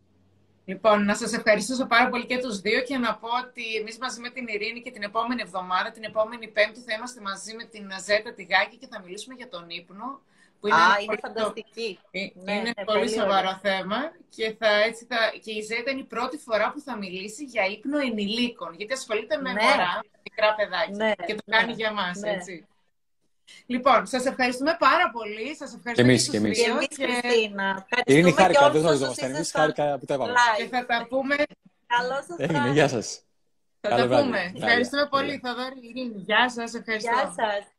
Λοιπόν, να σας ευχαριστήσω πάρα πολύ και τους δύο και να πω ότι εμείς μαζί με την Ειρήνη και την επόμενη εβδομάδα, την επόμενη Πέμπτη, θα είμαστε μαζί με την Ζέτα τη Γάκη και θα μιλήσουμε για τον ύπνο. Που είναι Α, είναι φανταστική. Ε, ναι, είναι ναι, πολύ, σοβαρό θέμα και, θα, έτσι θα... και η Ζέτα είναι η πρώτη φορά που θα μιλήσει για ύπνο ενηλίκων, γιατί ασχολείται με ναι. μωρά, μικρά παιδάκια ναι, και το κάνει για μας, έτσι. Λοιπόν, σας ευχαριστούμε πάρα πολύ. Σας ευχαριστούμε και εμείς και εμείς. Και Χριστίνα. Είναι χάρηκα, δεν γνωριζόμαστε. Εμεί χάρηκα που τα είπαμε. Και θα τα πούμε. Καλό σας Έγινε, γεια σας. Θα τα πούμε. Ευχαριστούμε πολύ, Θοδόρη Ειρήνη. Γεια σας, ευχαριστώ. Γεια σας.